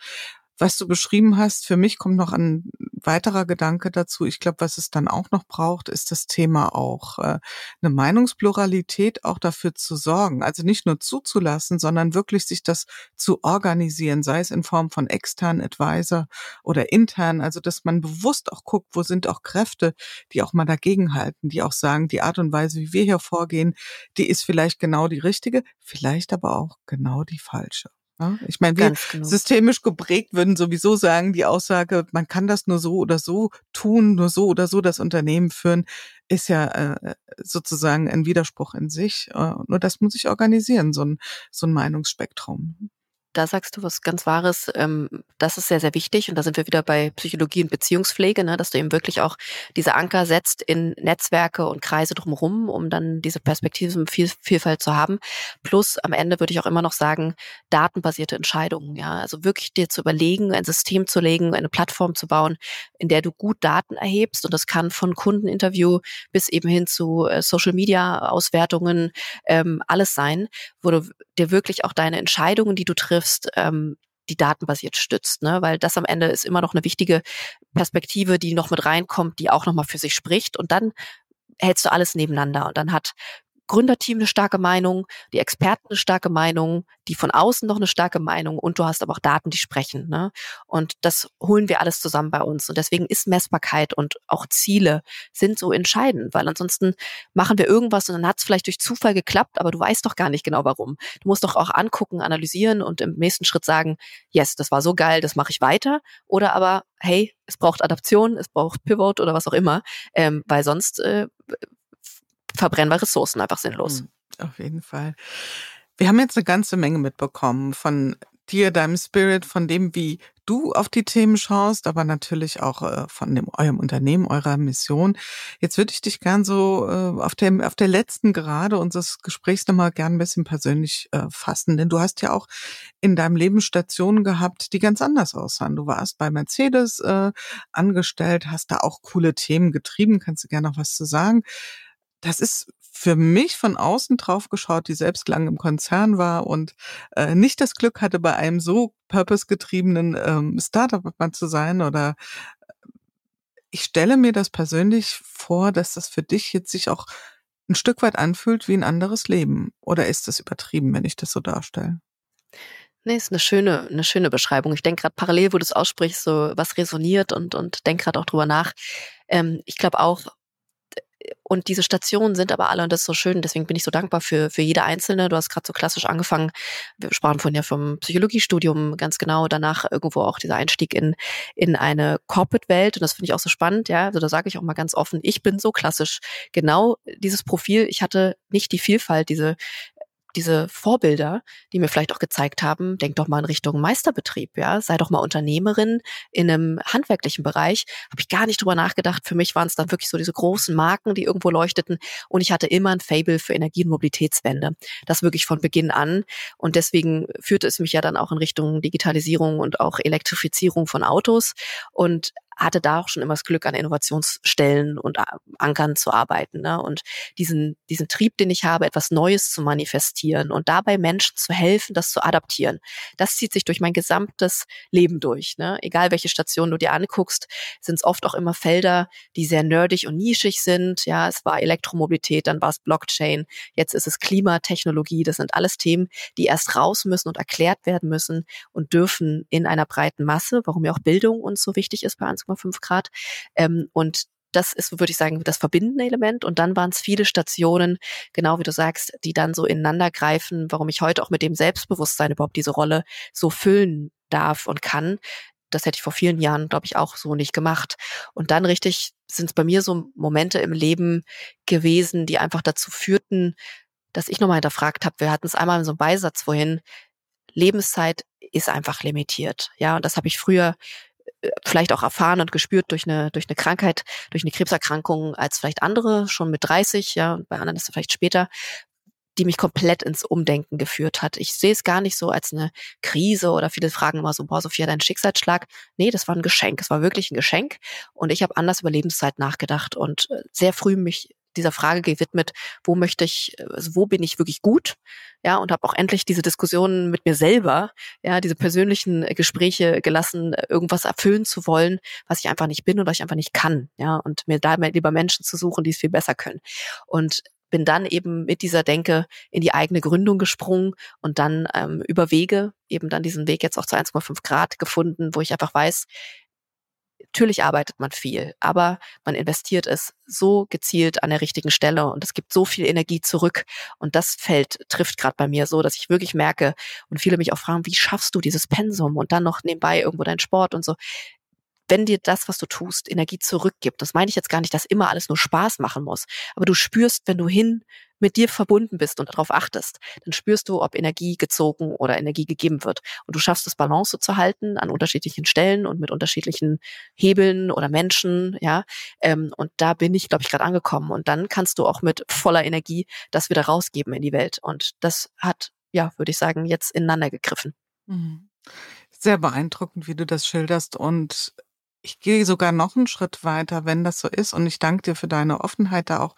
S3: was du beschrieben hast, für mich kommt noch ein weiterer Gedanke dazu. Ich glaube, was es dann auch noch braucht, ist das Thema auch äh, eine Meinungspluralität auch dafür zu sorgen. Also nicht nur zuzulassen, sondern wirklich sich das zu organisieren, sei es in Form von externen Advisor oder intern. Also dass man bewusst auch guckt, wo sind auch Kräfte, die auch mal dagegenhalten, die auch sagen, die Art und Weise, wie wir hier vorgehen, die ist vielleicht genau die richtige, vielleicht aber auch genau die falsche. Ja, ich meine, wir genau. systemisch geprägt würden sowieso sagen, die Aussage, man kann das nur so oder so tun, nur so oder so das Unternehmen führen, ist ja äh, sozusagen ein Widerspruch in sich. Äh, nur das muss ich organisieren, so ein, so ein Meinungsspektrum
S1: da sagst du was ganz Wahres. Ähm, das ist sehr, sehr wichtig. Und da sind wir wieder bei Psychologie und Beziehungspflege, ne, dass du eben wirklich auch diese Anker setzt in Netzwerke und Kreise drumherum, um dann diese Perspektiven viel, Vielfalt zu haben. Plus am Ende würde ich auch immer noch sagen, datenbasierte Entscheidungen. Ja, also wirklich dir zu überlegen, ein System zu legen, eine Plattform zu bauen, in der du gut Daten erhebst. Und das kann von Kundeninterview bis eben hin zu äh, Social Media Auswertungen ähm, alles sein, wo du dir wirklich auch deine Entscheidungen, die du triffst, ähm, die datenbasiert stützt, ne? weil das am Ende ist immer noch eine wichtige Perspektive, die noch mit reinkommt, die auch nochmal für sich spricht und dann hältst du alles nebeneinander und dann hat Gründerteam eine starke Meinung, die Experten eine starke Meinung, die von außen noch eine starke Meinung und du hast aber auch Daten, die sprechen. Ne? Und das holen wir alles zusammen bei uns. Und deswegen ist Messbarkeit und auch Ziele sind so entscheidend, weil ansonsten machen wir irgendwas und dann hat es vielleicht durch Zufall geklappt, aber du weißt doch gar nicht genau warum. Du musst doch auch angucken, analysieren und im nächsten Schritt sagen, yes, das war so geil, das mache ich weiter. Oder aber, hey, es braucht Adaption, es braucht Pivot oder was auch immer, ähm, weil sonst äh, verbrennen Ressourcen einfach sinnlos. Hm,
S3: auf jeden Fall. Wir haben jetzt eine ganze Menge mitbekommen von dir, deinem Spirit, von dem, wie du auf die Themen schaust, aber natürlich auch äh, von dem, eurem Unternehmen, eurer Mission. Jetzt würde ich dich gern so äh, auf, dem, auf der letzten Gerade unseres Gesprächs nochmal gern ein bisschen persönlich äh, fassen, denn du hast ja auch in deinem Leben Stationen gehabt, die ganz anders aussahen. Du warst bei Mercedes angestellt, hast da auch coole Themen getrieben, kannst du gerne noch was zu sagen das ist für mich von außen drauf geschaut, die selbst lange im Konzern war und äh, nicht das Glück hatte, bei einem so purpose-getriebenen ähm, Startup zu sein oder äh, ich stelle mir das persönlich vor, dass das für dich jetzt sich auch ein Stück weit anfühlt wie ein anderes Leben. Oder ist das übertrieben, wenn ich das so darstelle?
S1: Nee, ist eine schöne, eine schöne Beschreibung. Ich denke gerade parallel, wo du es aussprichst, so was resoniert und, und denk gerade auch drüber nach. Ähm, ich glaube auch, und diese Stationen sind aber alle, und das ist so schön, deswegen bin ich so dankbar für, für jede einzelne. Du hast gerade so klassisch angefangen. Wir sprachen vorhin ja vom Psychologiestudium ganz genau. Danach irgendwo auch dieser Einstieg in, in eine Corporate-Welt. Und das finde ich auch so spannend. Ja, also da sage ich auch mal ganz offen, ich bin so klassisch genau dieses Profil. Ich hatte nicht die Vielfalt, diese diese Vorbilder, die mir vielleicht auch gezeigt haben, denk doch mal in Richtung Meisterbetrieb, ja, sei doch mal Unternehmerin in einem handwerklichen Bereich, habe ich gar nicht drüber nachgedacht. Für mich waren es dann wirklich so diese großen Marken, die irgendwo leuchteten. Und ich hatte immer ein Fable für Energie- und Mobilitätswende. Das wirklich von Beginn an. Und deswegen führte es mich ja dann auch in Richtung Digitalisierung und auch Elektrifizierung von Autos. Und hatte da auch schon immer das Glück, an Innovationsstellen und äh, Ankern zu arbeiten. Ne? Und diesen, diesen Trieb, den ich habe, etwas Neues zu manifestieren und dabei Menschen zu helfen, das zu adaptieren, das zieht sich durch mein gesamtes Leben durch. Ne? Egal welche Station du dir anguckst, sind es oft auch immer Felder, die sehr nerdig und nischig sind. Ja, es war Elektromobilität, dann war es Blockchain, jetzt ist es Klimatechnologie. Das sind alles Themen, die erst raus müssen und erklärt werden müssen und dürfen in einer breiten Masse, warum ja auch Bildung uns so wichtig ist bei 1,5 Grad. Ähm, und das ist, würde ich sagen, das verbindende Element. Und dann waren es viele Stationen, genau wie du sagst, die dann so ineinander greifen, warum ich heute auch mit dem Selbstbewusstsein überhaupt diese Rolle so füllen darf und kann. Das hätte ich vor vielen Jahren, glaube ich, auch so nicht gemacht. Und dann richtig sind es bei mir so Momente im Leben gewesen, die einfach dazu führten, dass ich nochmal hinterfragt habe. Wir hatten es einmal in so einem Beisatz vorhin. Lebenszeit ist einfach limitiert. Ja, und das habe ich früher vielleicht auch erfahren und gespürt durch eine, durch eine Krankheit, durch eine Krebserkrankung als vielleicht andere, schon mit 30, ja, und bei anderen ist es vielleicht später, die mich komplett ins Umdenken geführt hat. Ich sehe es gar nicht so als eine Krise oder viele fragen immer so, boah, Sophia, dein Schicksalsschlag. Nee, das war ein Geschenk. Es war wirklich ein Geschenk. Und ich habe anders über Lebenszeit nachgedacht und äh, sehr früh mich dieser Frage gewidmet, wo möchte ich, also wo bin ich wirklich gut, ja, und habe auch endlich diese Diskussionen mit mir selber, ja, diese persönlichen Gespräche gelassen, irgendwas erfüllen zu wollen, was ich einfach nicht bin und was ich einfach nicht kann, ja, und mir da lieber Menschen zu suchen, die es viel besser können. Und bin dann eben mit dieser Denke in die eigene Gründung gesprungen und dann ähm, über Wege eben dann diesen Weg jetzt auch zu 1,5 Grad gefunden, wo ich einfach weiß, Natürlich arbeitet man viel, aber man investiert es so gezielt an der richtigen Stelle und es gibt so viel Energie zurück. Und das Feld trifft gerade bei mir so, dass ich wirklich merke und viele mich auch fragen, wie schaffst du dieses Pensum und dann noch nebenbei irgendwo dein Sport und so wenn dir das, was du tust, Energie zurückgibt, das meine ich jetzt gar nicht, dass immer alles nur Spaß machen muss, aber du spürst, wenn du hin mit dir verbunden bist und darauf achtest, dann spürst du, ob Energie gezogen oder Energie gegeben wird. Und du schaffst es, Balance zu halten an unterschiedlichen Stellen und mit unterschiedlichen Hebeln oder Menschen, ja. Ähm, und da bin ich, glaube ich, gerade angekommen. Und dann kannst du auch mit voller Energie das wieder rausgeben in die Welt. Und das hat, ja, würde ich sagen, jetzt ineinander gegriffen.
S3: Mhm. Sehr beeindruckend, wie du das schilderst. Und ich gehe sogar noch einen Schritt weiter, wenn das so ist. Und ich danke dir für deine Offenheit, da auch,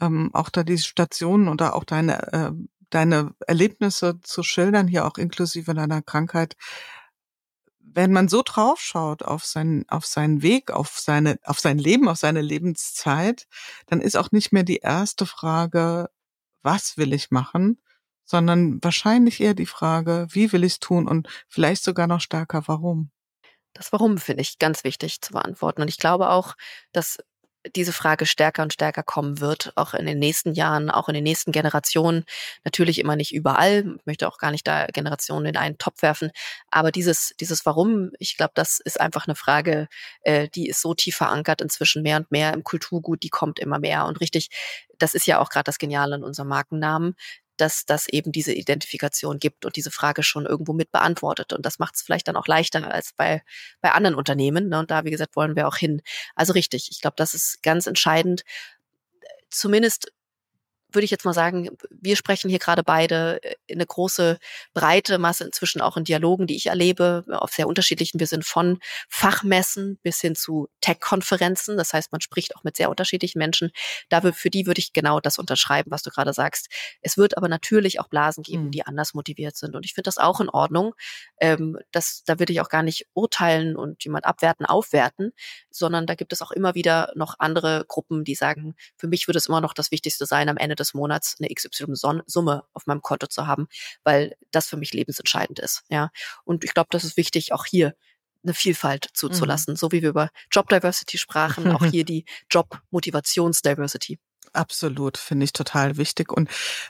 S3: ähm, auch da diese Stationen oder auch deine, äh, deine Erlebnisse zu schildern, hier auch inklusive deiner Krankheit. Wenn man so draufschaut auf seinen, auf seinen Weg, auf seine, auf sein Leben, auf seine Lebenszeit, dann ist auch nicht mehr die erste Frage, was will ich machen, sondern wahrscheinlich eher die Frage, wie will ich es tun und vielleicht sogar noch stärker, warum.
S1: Das Warum finde ich ganz wichtig zu beantworten. Und ich glaube auch, dass diese Frage stärker und stärker kommen wird, auch in den nächsten Jahren, auch in den nächsten Generationen. Natürlich immer nicht überall. Ich möchte auch gar nicht da Generationen in einen Topf werfen. Aber dieses, dieses Warum, ich glaube, das ist einfach eine Frage, äh, die ist so tief verankert inzwischen mehr und mehr im Kulturgut, die kommt immer mehr. Und richtig, das ist ja auch gerade das Geniale in unserem Markennamen dass das eben diese Identifikation gibt und diese Frage schon irgendwo mit beantwortet. Und das macht es vielleicht dann auch leichter als bei, bei anderen Unternehmen. Ne? Und da, wie gesagt, wollen wir auch hin. Also richtig, ich glaube, das ist ganz entscheidend. Zumindest würde ich jetzt mal sagen, wir sprechen hier gerade beide äh, in eine große, breite Masse inzwischen auch in Dialogen, die ich erlebe, auf sehr unterschiedlichen. Wir sind von Fachmessen bis hin zu Tech-Konferenzen. Das heißt, man spricht auch mit sehr unterschiedlichen Menschen. Dafür, für die würde ich genau das unterschreiben, was du gerade sagst. Es wird aber natürlich auch Blasen geben, mhm. die anders motiviert sind. Und ich finde das auch in Ordnung. Ähm, das, da würde ich auch gar nicht urteilen und jemand abwerten, aufwerten, sondern da gibt es auch immer wieder noch andere Gruppen, die sagen, für mich würde es immer noch das Wichtigste sein, am Ende des Monats eine XY-Summe auf meinem Konto zu haben, weil das für mich lebensentscheidend ist. Ja. Und ich glaube, das ist wichtig, auch hier eine Vielfalt zuzulassen, mhm. so wie wir über Job Diversity sprachen, auch hier die Job Motivations Diversity.
S3: Absolut, finde ich total wichtig. Und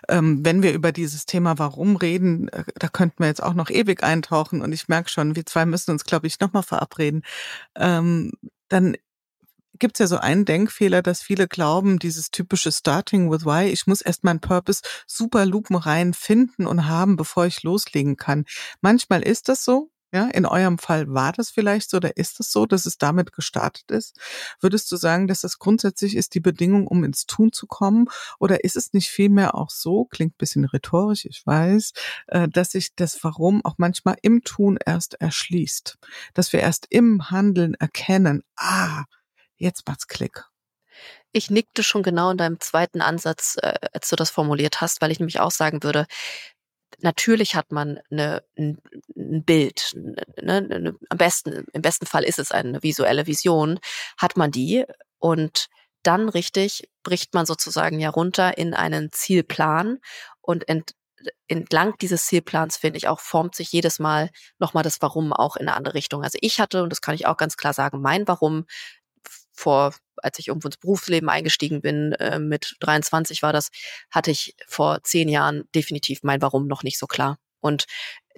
S3: ähm, wenn wir über dieses Thema Warum reden, äh, da könnten wir jetzt auch noch ewig eintauchen. Und ich merke schon, wir zwei müssen uns, glaube ich, nochmal verabreden. Ähm, dann gibt es ja so einen Denkfehler, dass viele glauben, dieses typische Starting with Why, ich muss erst meinen Purpose super lupenrein finden und haben, bevor ich loslegen kann. Manchmal ist das so, ja, in eurem Fall war das vielleicht so oder ist es so, dass es damit gestartet ist? Würdest du sagen, dass das grundsätzlich ist die Bedingung, um ins Tun zu kommen? Oder ist es nicht vielmehr auch so, klingt bisschen rhetorisch, ich weiß, äh, dass sich das Warum auch manchmal im Tun erst erschließt? Dass wir erst im Handeln erkennen, ah, jetzt macht's Klick.
S1: Ich nickte schon genau in deinem zweiten Ansatz, äh, als du das formuliert hast, weil ich nämlich auch sagen würde, natürlich hat man eine, ein, ein Bild, ne, ne, am besten, im besten Fall ist es eine visuelle Vision, hat man die und dann richtig bricht man sozusagen ja runter in einen Zielplan und ent, entlang dieses Zielplans, finde ich, auch formt sich jedes Mal nochmal das Warum auch in eine andere Richtung. Also ich hatte, und das kann ich auch ganz klar sagen, mein Warum vor, als ich irgendwo ins Berufsleben eingestiegen bin, äh, mit 23 war das, hatte ich vor zehn Jahren definitiv mein Warum noch nicht so klar. Und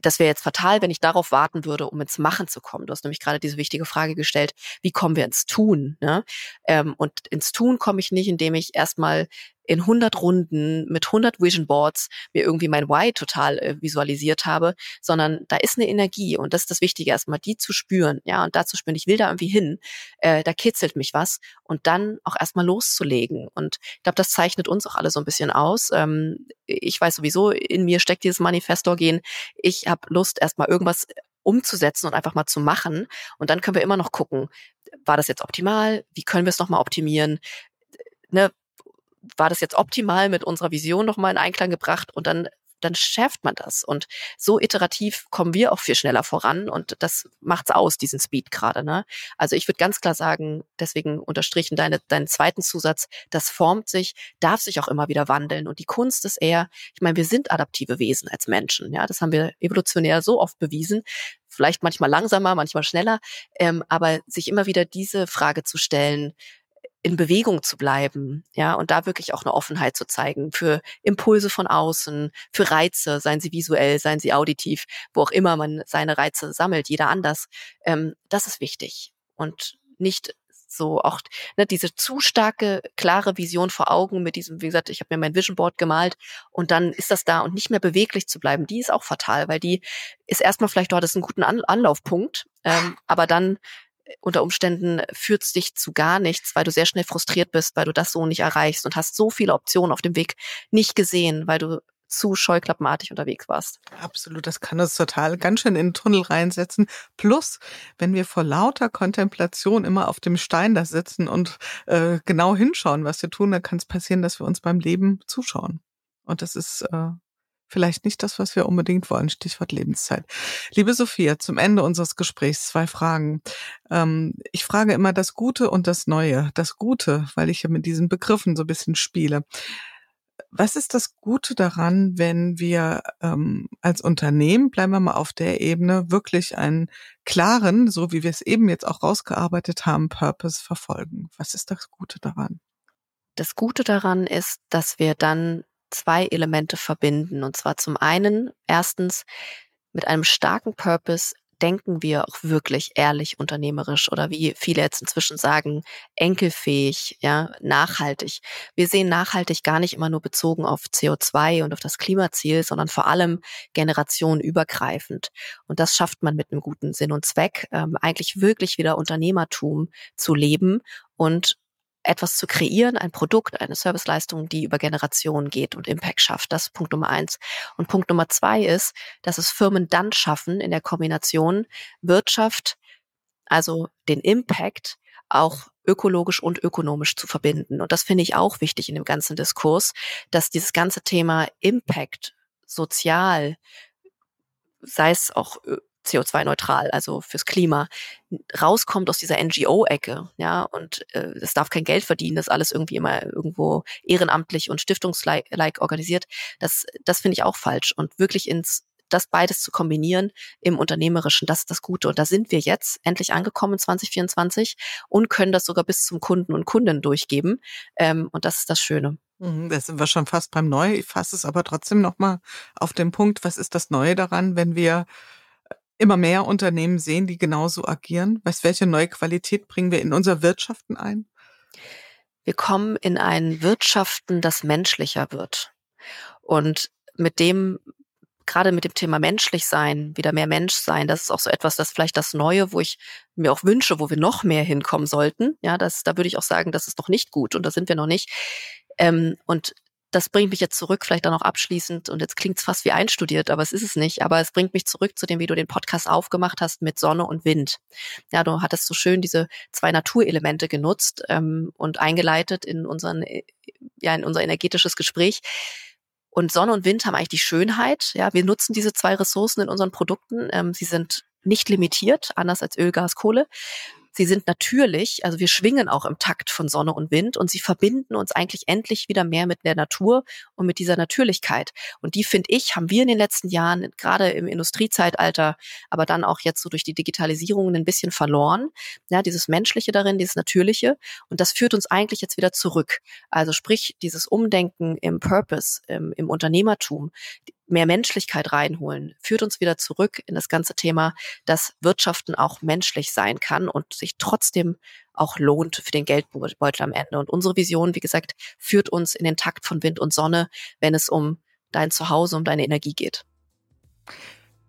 S1: das wäre jetzt fatal, wenn ich darauf warten würde, um ins Machen zu kommen. Du hast nämlich gerade diese wichtige Frage gestellt, wie kommen wir ins Tun? Ne? Ähm, und ins Tun komme ich nicht, indem ich erstmal in 100 Runden mit 100 Vision Boards mir irgendwie mein Why total äh, visualisiert habe, sondern da ist eine Energie und das ist das Wichtige erstmal, die zu spüren, ja, und da zu spüren, ich will da irgendwie hin, äh, da kitzelt mich was und dann auch erstmal loszulegen und ich glaube, das zeichnet uns auch alle so ein bisschen aus. Ähm, ich weiß sowieso, in mir steckt dieses Manifestor-Gehen. Ich habe Lust, erstmal irgendwas umzusetzen und einfach mal zu machen. Und dann können wir immer noch gucken, war das jetzt optimal? Wie können wir es nochmal optimieren? Ne, war das jetzt optimal mit unserer Vision nochmal in Einklang gebracht und dann dann schärft man das. Und so iterativ kommen wir auch viel schneller voran und das macht's aus, diesen Speed gerade. Ne? Also ich würde ganz klar sagen, deswegen unterstrichen deine, deinen zweiten Zusatz, das formt sich, darf sich auch immer wieder wandeln. Und die Kunst ist eher, ich meine, wir sind adaptive Wesen als Menschen. Ja, das haben wir evolutionär so oft bewiesen. Vielleicht manchmal langsamer, manchmal schneller, ähm, aber sich immer wieder diese Frage zu stellen, in Bewegung zu bleiben, ja, und da wirklich auch eine Offenheit zu zeigen für Impulse von außen, für Reize, seien sie visuell, seien sie auditiv, wo auch immer man seine Reize sammelt, jeder anders. Ähm, das ist wichtig und nicht so auch ne, diese zu starke klare Vision vor Augen mit diesem, wie gesagt, ich habe mir mein Vision Board gemalt und dann ist das da und nicht mehr beweglich zu bleiben, die ist auch fatal, weil die ist erstmal vielleicht, du hattest einen guten Anlaufpunkt, ähm, aber dann unter Umständen führt es dich zu gar nichts, weil du sehr schnell frustriert bist, weil du das so nicht erreichst und hast so viele Optionen auf dem Weg nicht gesehen, weil du zu scheuklappenartig unterwegs warst.
S3: Absolut, das kann uns total ganz schön in den Tunnel reinsetzen. Plus, wenn wir vor lauter Kontemplation immer auf dem Stein da sitzen und äh, genau hinschauen, was wir tun, dann kann es passieren, dass wir uns beim Leben zuschauen. Und das ist äh, vielleicht nicht das, was wir unbedingt wollen. Stichwort Lebenszeit. Liebe Sophia, zum Ende unseres Gesprächs zwei Fragen. Ähm, ich frage immer das Gute und das Neue. Das Gute, weil ich ja mit diesen Begriffen so ein bisschen spiele. Was ist das Gute daran, wenn wir ähm, als Unternehmen, bleiben wir mal auf der Ebene, wirklich einen klaren, so wie wir es eben jetzt auch rausgearbeitet haben, Purpose verfolgen? Was ist das Gute daran?
S1: Das Gute daran ist, dass wir dann zwei Elemente verbinden. Und zwar zum einen, erstens, mit einem starken Purpose denken wir auch wirklich ehrlich unternehmerisch oder wie viele jetzt inzwischen sagen, enkelfähig, ja, nachhaltig. Wir sehen nachhaltig gar nicht immer nur bezogen auf CO2 und auf das Klimaziel, sondern vor allem generationenübergreifend. Und das schafft man mit einem guten Sinn und Zweck, ähm, eigentlich wirklich wieder Unternehmertum zu leben und etwas zu kreieren, ein Produkt, eine Serviceleistung, die über Generationen geht und Impact schafft. Das ist Punkt Nummer eins. Und Punkt Nummer zwei ist, dass es Firmen dann schaffen, in der Kombination Wirtschaft, also den Impact, auch ökologisch und ökonomisch zu verbinden. Und das finde ich auch wichtig in dem ganzen Diskurs, dass dieses ganze Thema Impact, sozial, sei es auch CO2-neutral, also fürs Klima, rauskommt aus dieser NGO-Ecke, ja, und äh, es darf kein Geld verdienen, das alles irgendwie immer irgendwo ehrenamtlich und stiftungslike organisiert, das, das finde ich auch falsch. Und wirklich ins das beides zu kombinieren im Unternehmerischen, das ist das Gute. Und da sind wir jetzt endlich angekommen 2024 und können das sogar bis zum Kunden und Kunden durchgeben. Ähm, und das ist das Schöne.
S3: Mhm, da sind wir schon fast beim Neu. Ich fasse es aber trotzdem nochmal auf den Punkt, was ist das Neue daran, wenn wir immer mehr Unternehmen sehen, die genauso agieren? Weißt, welche neue Qualität bringen wir in unser Wirtschaften ein?
S1: Wir kommen in ein Wirtschaften, das menschlicher wird. Und mit dem, gerade mit dem Thema menschlich sein, wieder mehr Mensch sein, das ist auch so etwas, das vielleicht das Neue, wo ich mir auch wünsche, wo wir noch mehr hinkommen sollten. Ja, das, da würde ich auch sagen, das ist noch nicht gut und da sind wir noch nicht. Ähm, und das bringt mich jetzt zurück, vielleicht dann noch abschließend, und jetzt klingt es fast wie einstudiert, aber es ist es nicht. Aber es bringt mich zurück zu dem, wie du den Podcast aufgemacht hast mit Sonne und Wind. Ja, du hattest so schön diese zwei Naturelemente genutzt ähm, und eingeleitet in unseren, äh, ja, in unser energetisches Gespräch. Und Sonne und Wind haben eigentlich die Schönheit. Ja, wir nutzen diese zwei Ressourcen in unseren Produkten. Ähm, sie sind nicht limitiert, anders als Öl, Gas, Kohle. Sie sind natürlich, also wir schwingen auch im Takt von Sonne und Wind und sie verbinden uns eigentlich endlich wieder mehr mit der Natur und mit dieser Natürlichkeit. Und die, finde ich, haben wir in den letzten Jahren, gerade im Industriezeitalter, aber dann auch jetzt so durch die Digitalisierung ein bisschen verloren. Ja, dieses Menschliche darin, dieses Natürliche. Und das führt uns eigentlich jetzt wieder zurück. Also sprich, dieses Umdenken im Purpose, im, im Unternehmertum, mehr Menschlichkeit reinholen, führt uns wieder zurück in das ganze Thema, dass Wirtschaften auch menschlich sein kann und sich trotzdem auch lohnt für den Geldbeutel am Ende. Und unsere Vision, wie gesagt, führt uns in den Takt von Wind und Sonne, wenn es um dein Zuhause, um deine Energie geht.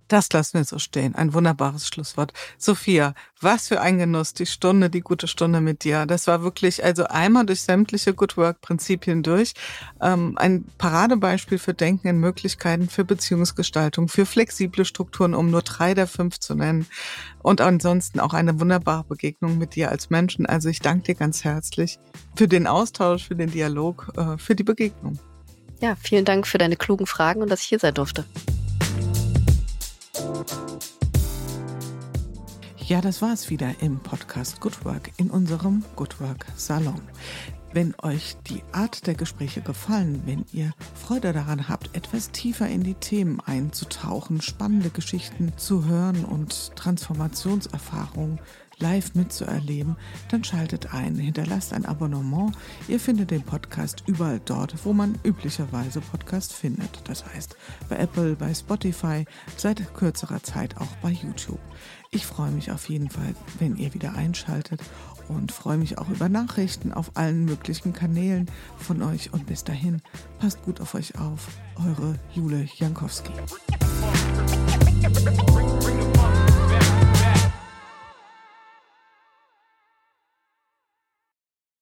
S3: Das lassen wir so stehen. Ein wunderbares Schlusswort. Sophia, was für ein Genuss, die Stunde, die gute Stunde mit dir. Das war wirklich also einmal durch sämtliche Good Work-Prinzipien durch. Ähm, ein Paradebeispiel für Denken in Möglichkeiten, für Beziehungsgestaltung, für flexible Strukturen, um nur drei der fünf zu nennen. Und ansonsten auch eine wunderbare Begegnung mit dir als Menschen. Also ich danke dir ganz herzlich für den Austausch, für den Dialog, äh, für die Begegnung.
S1: Ja, vielen Dank für deine klugen Fragen und dass ich hier sein durfte.
S3: Ja, das war es wieder im Podcast Good Work in unserem Good Work Salon. Wenn euch die Art der Gespräche gefallen, wenn ihr Freude daran habt, etwas tiefer in die Themen einzutauchen, spannende Geschichten zu hören und Transformationserfahrungen live mitzuerleben, dann schaltet ein, hinterlasst ein Abonnement. Ihr findet den Podcast überall dort, wo man üblicherweise Podcast findet. Das heißt bei Apple, bei Spotify, seit kürzerer Zeit auch bei YouTube. Ich freue mich auf jeden Fall, wenn ihr wieder einschaltet und freue mich auch über Nachrichten auf allen möglichen Kanälen von euch. Und bis dahin, passt gut auf euch auf. Eure Jule Jankowski.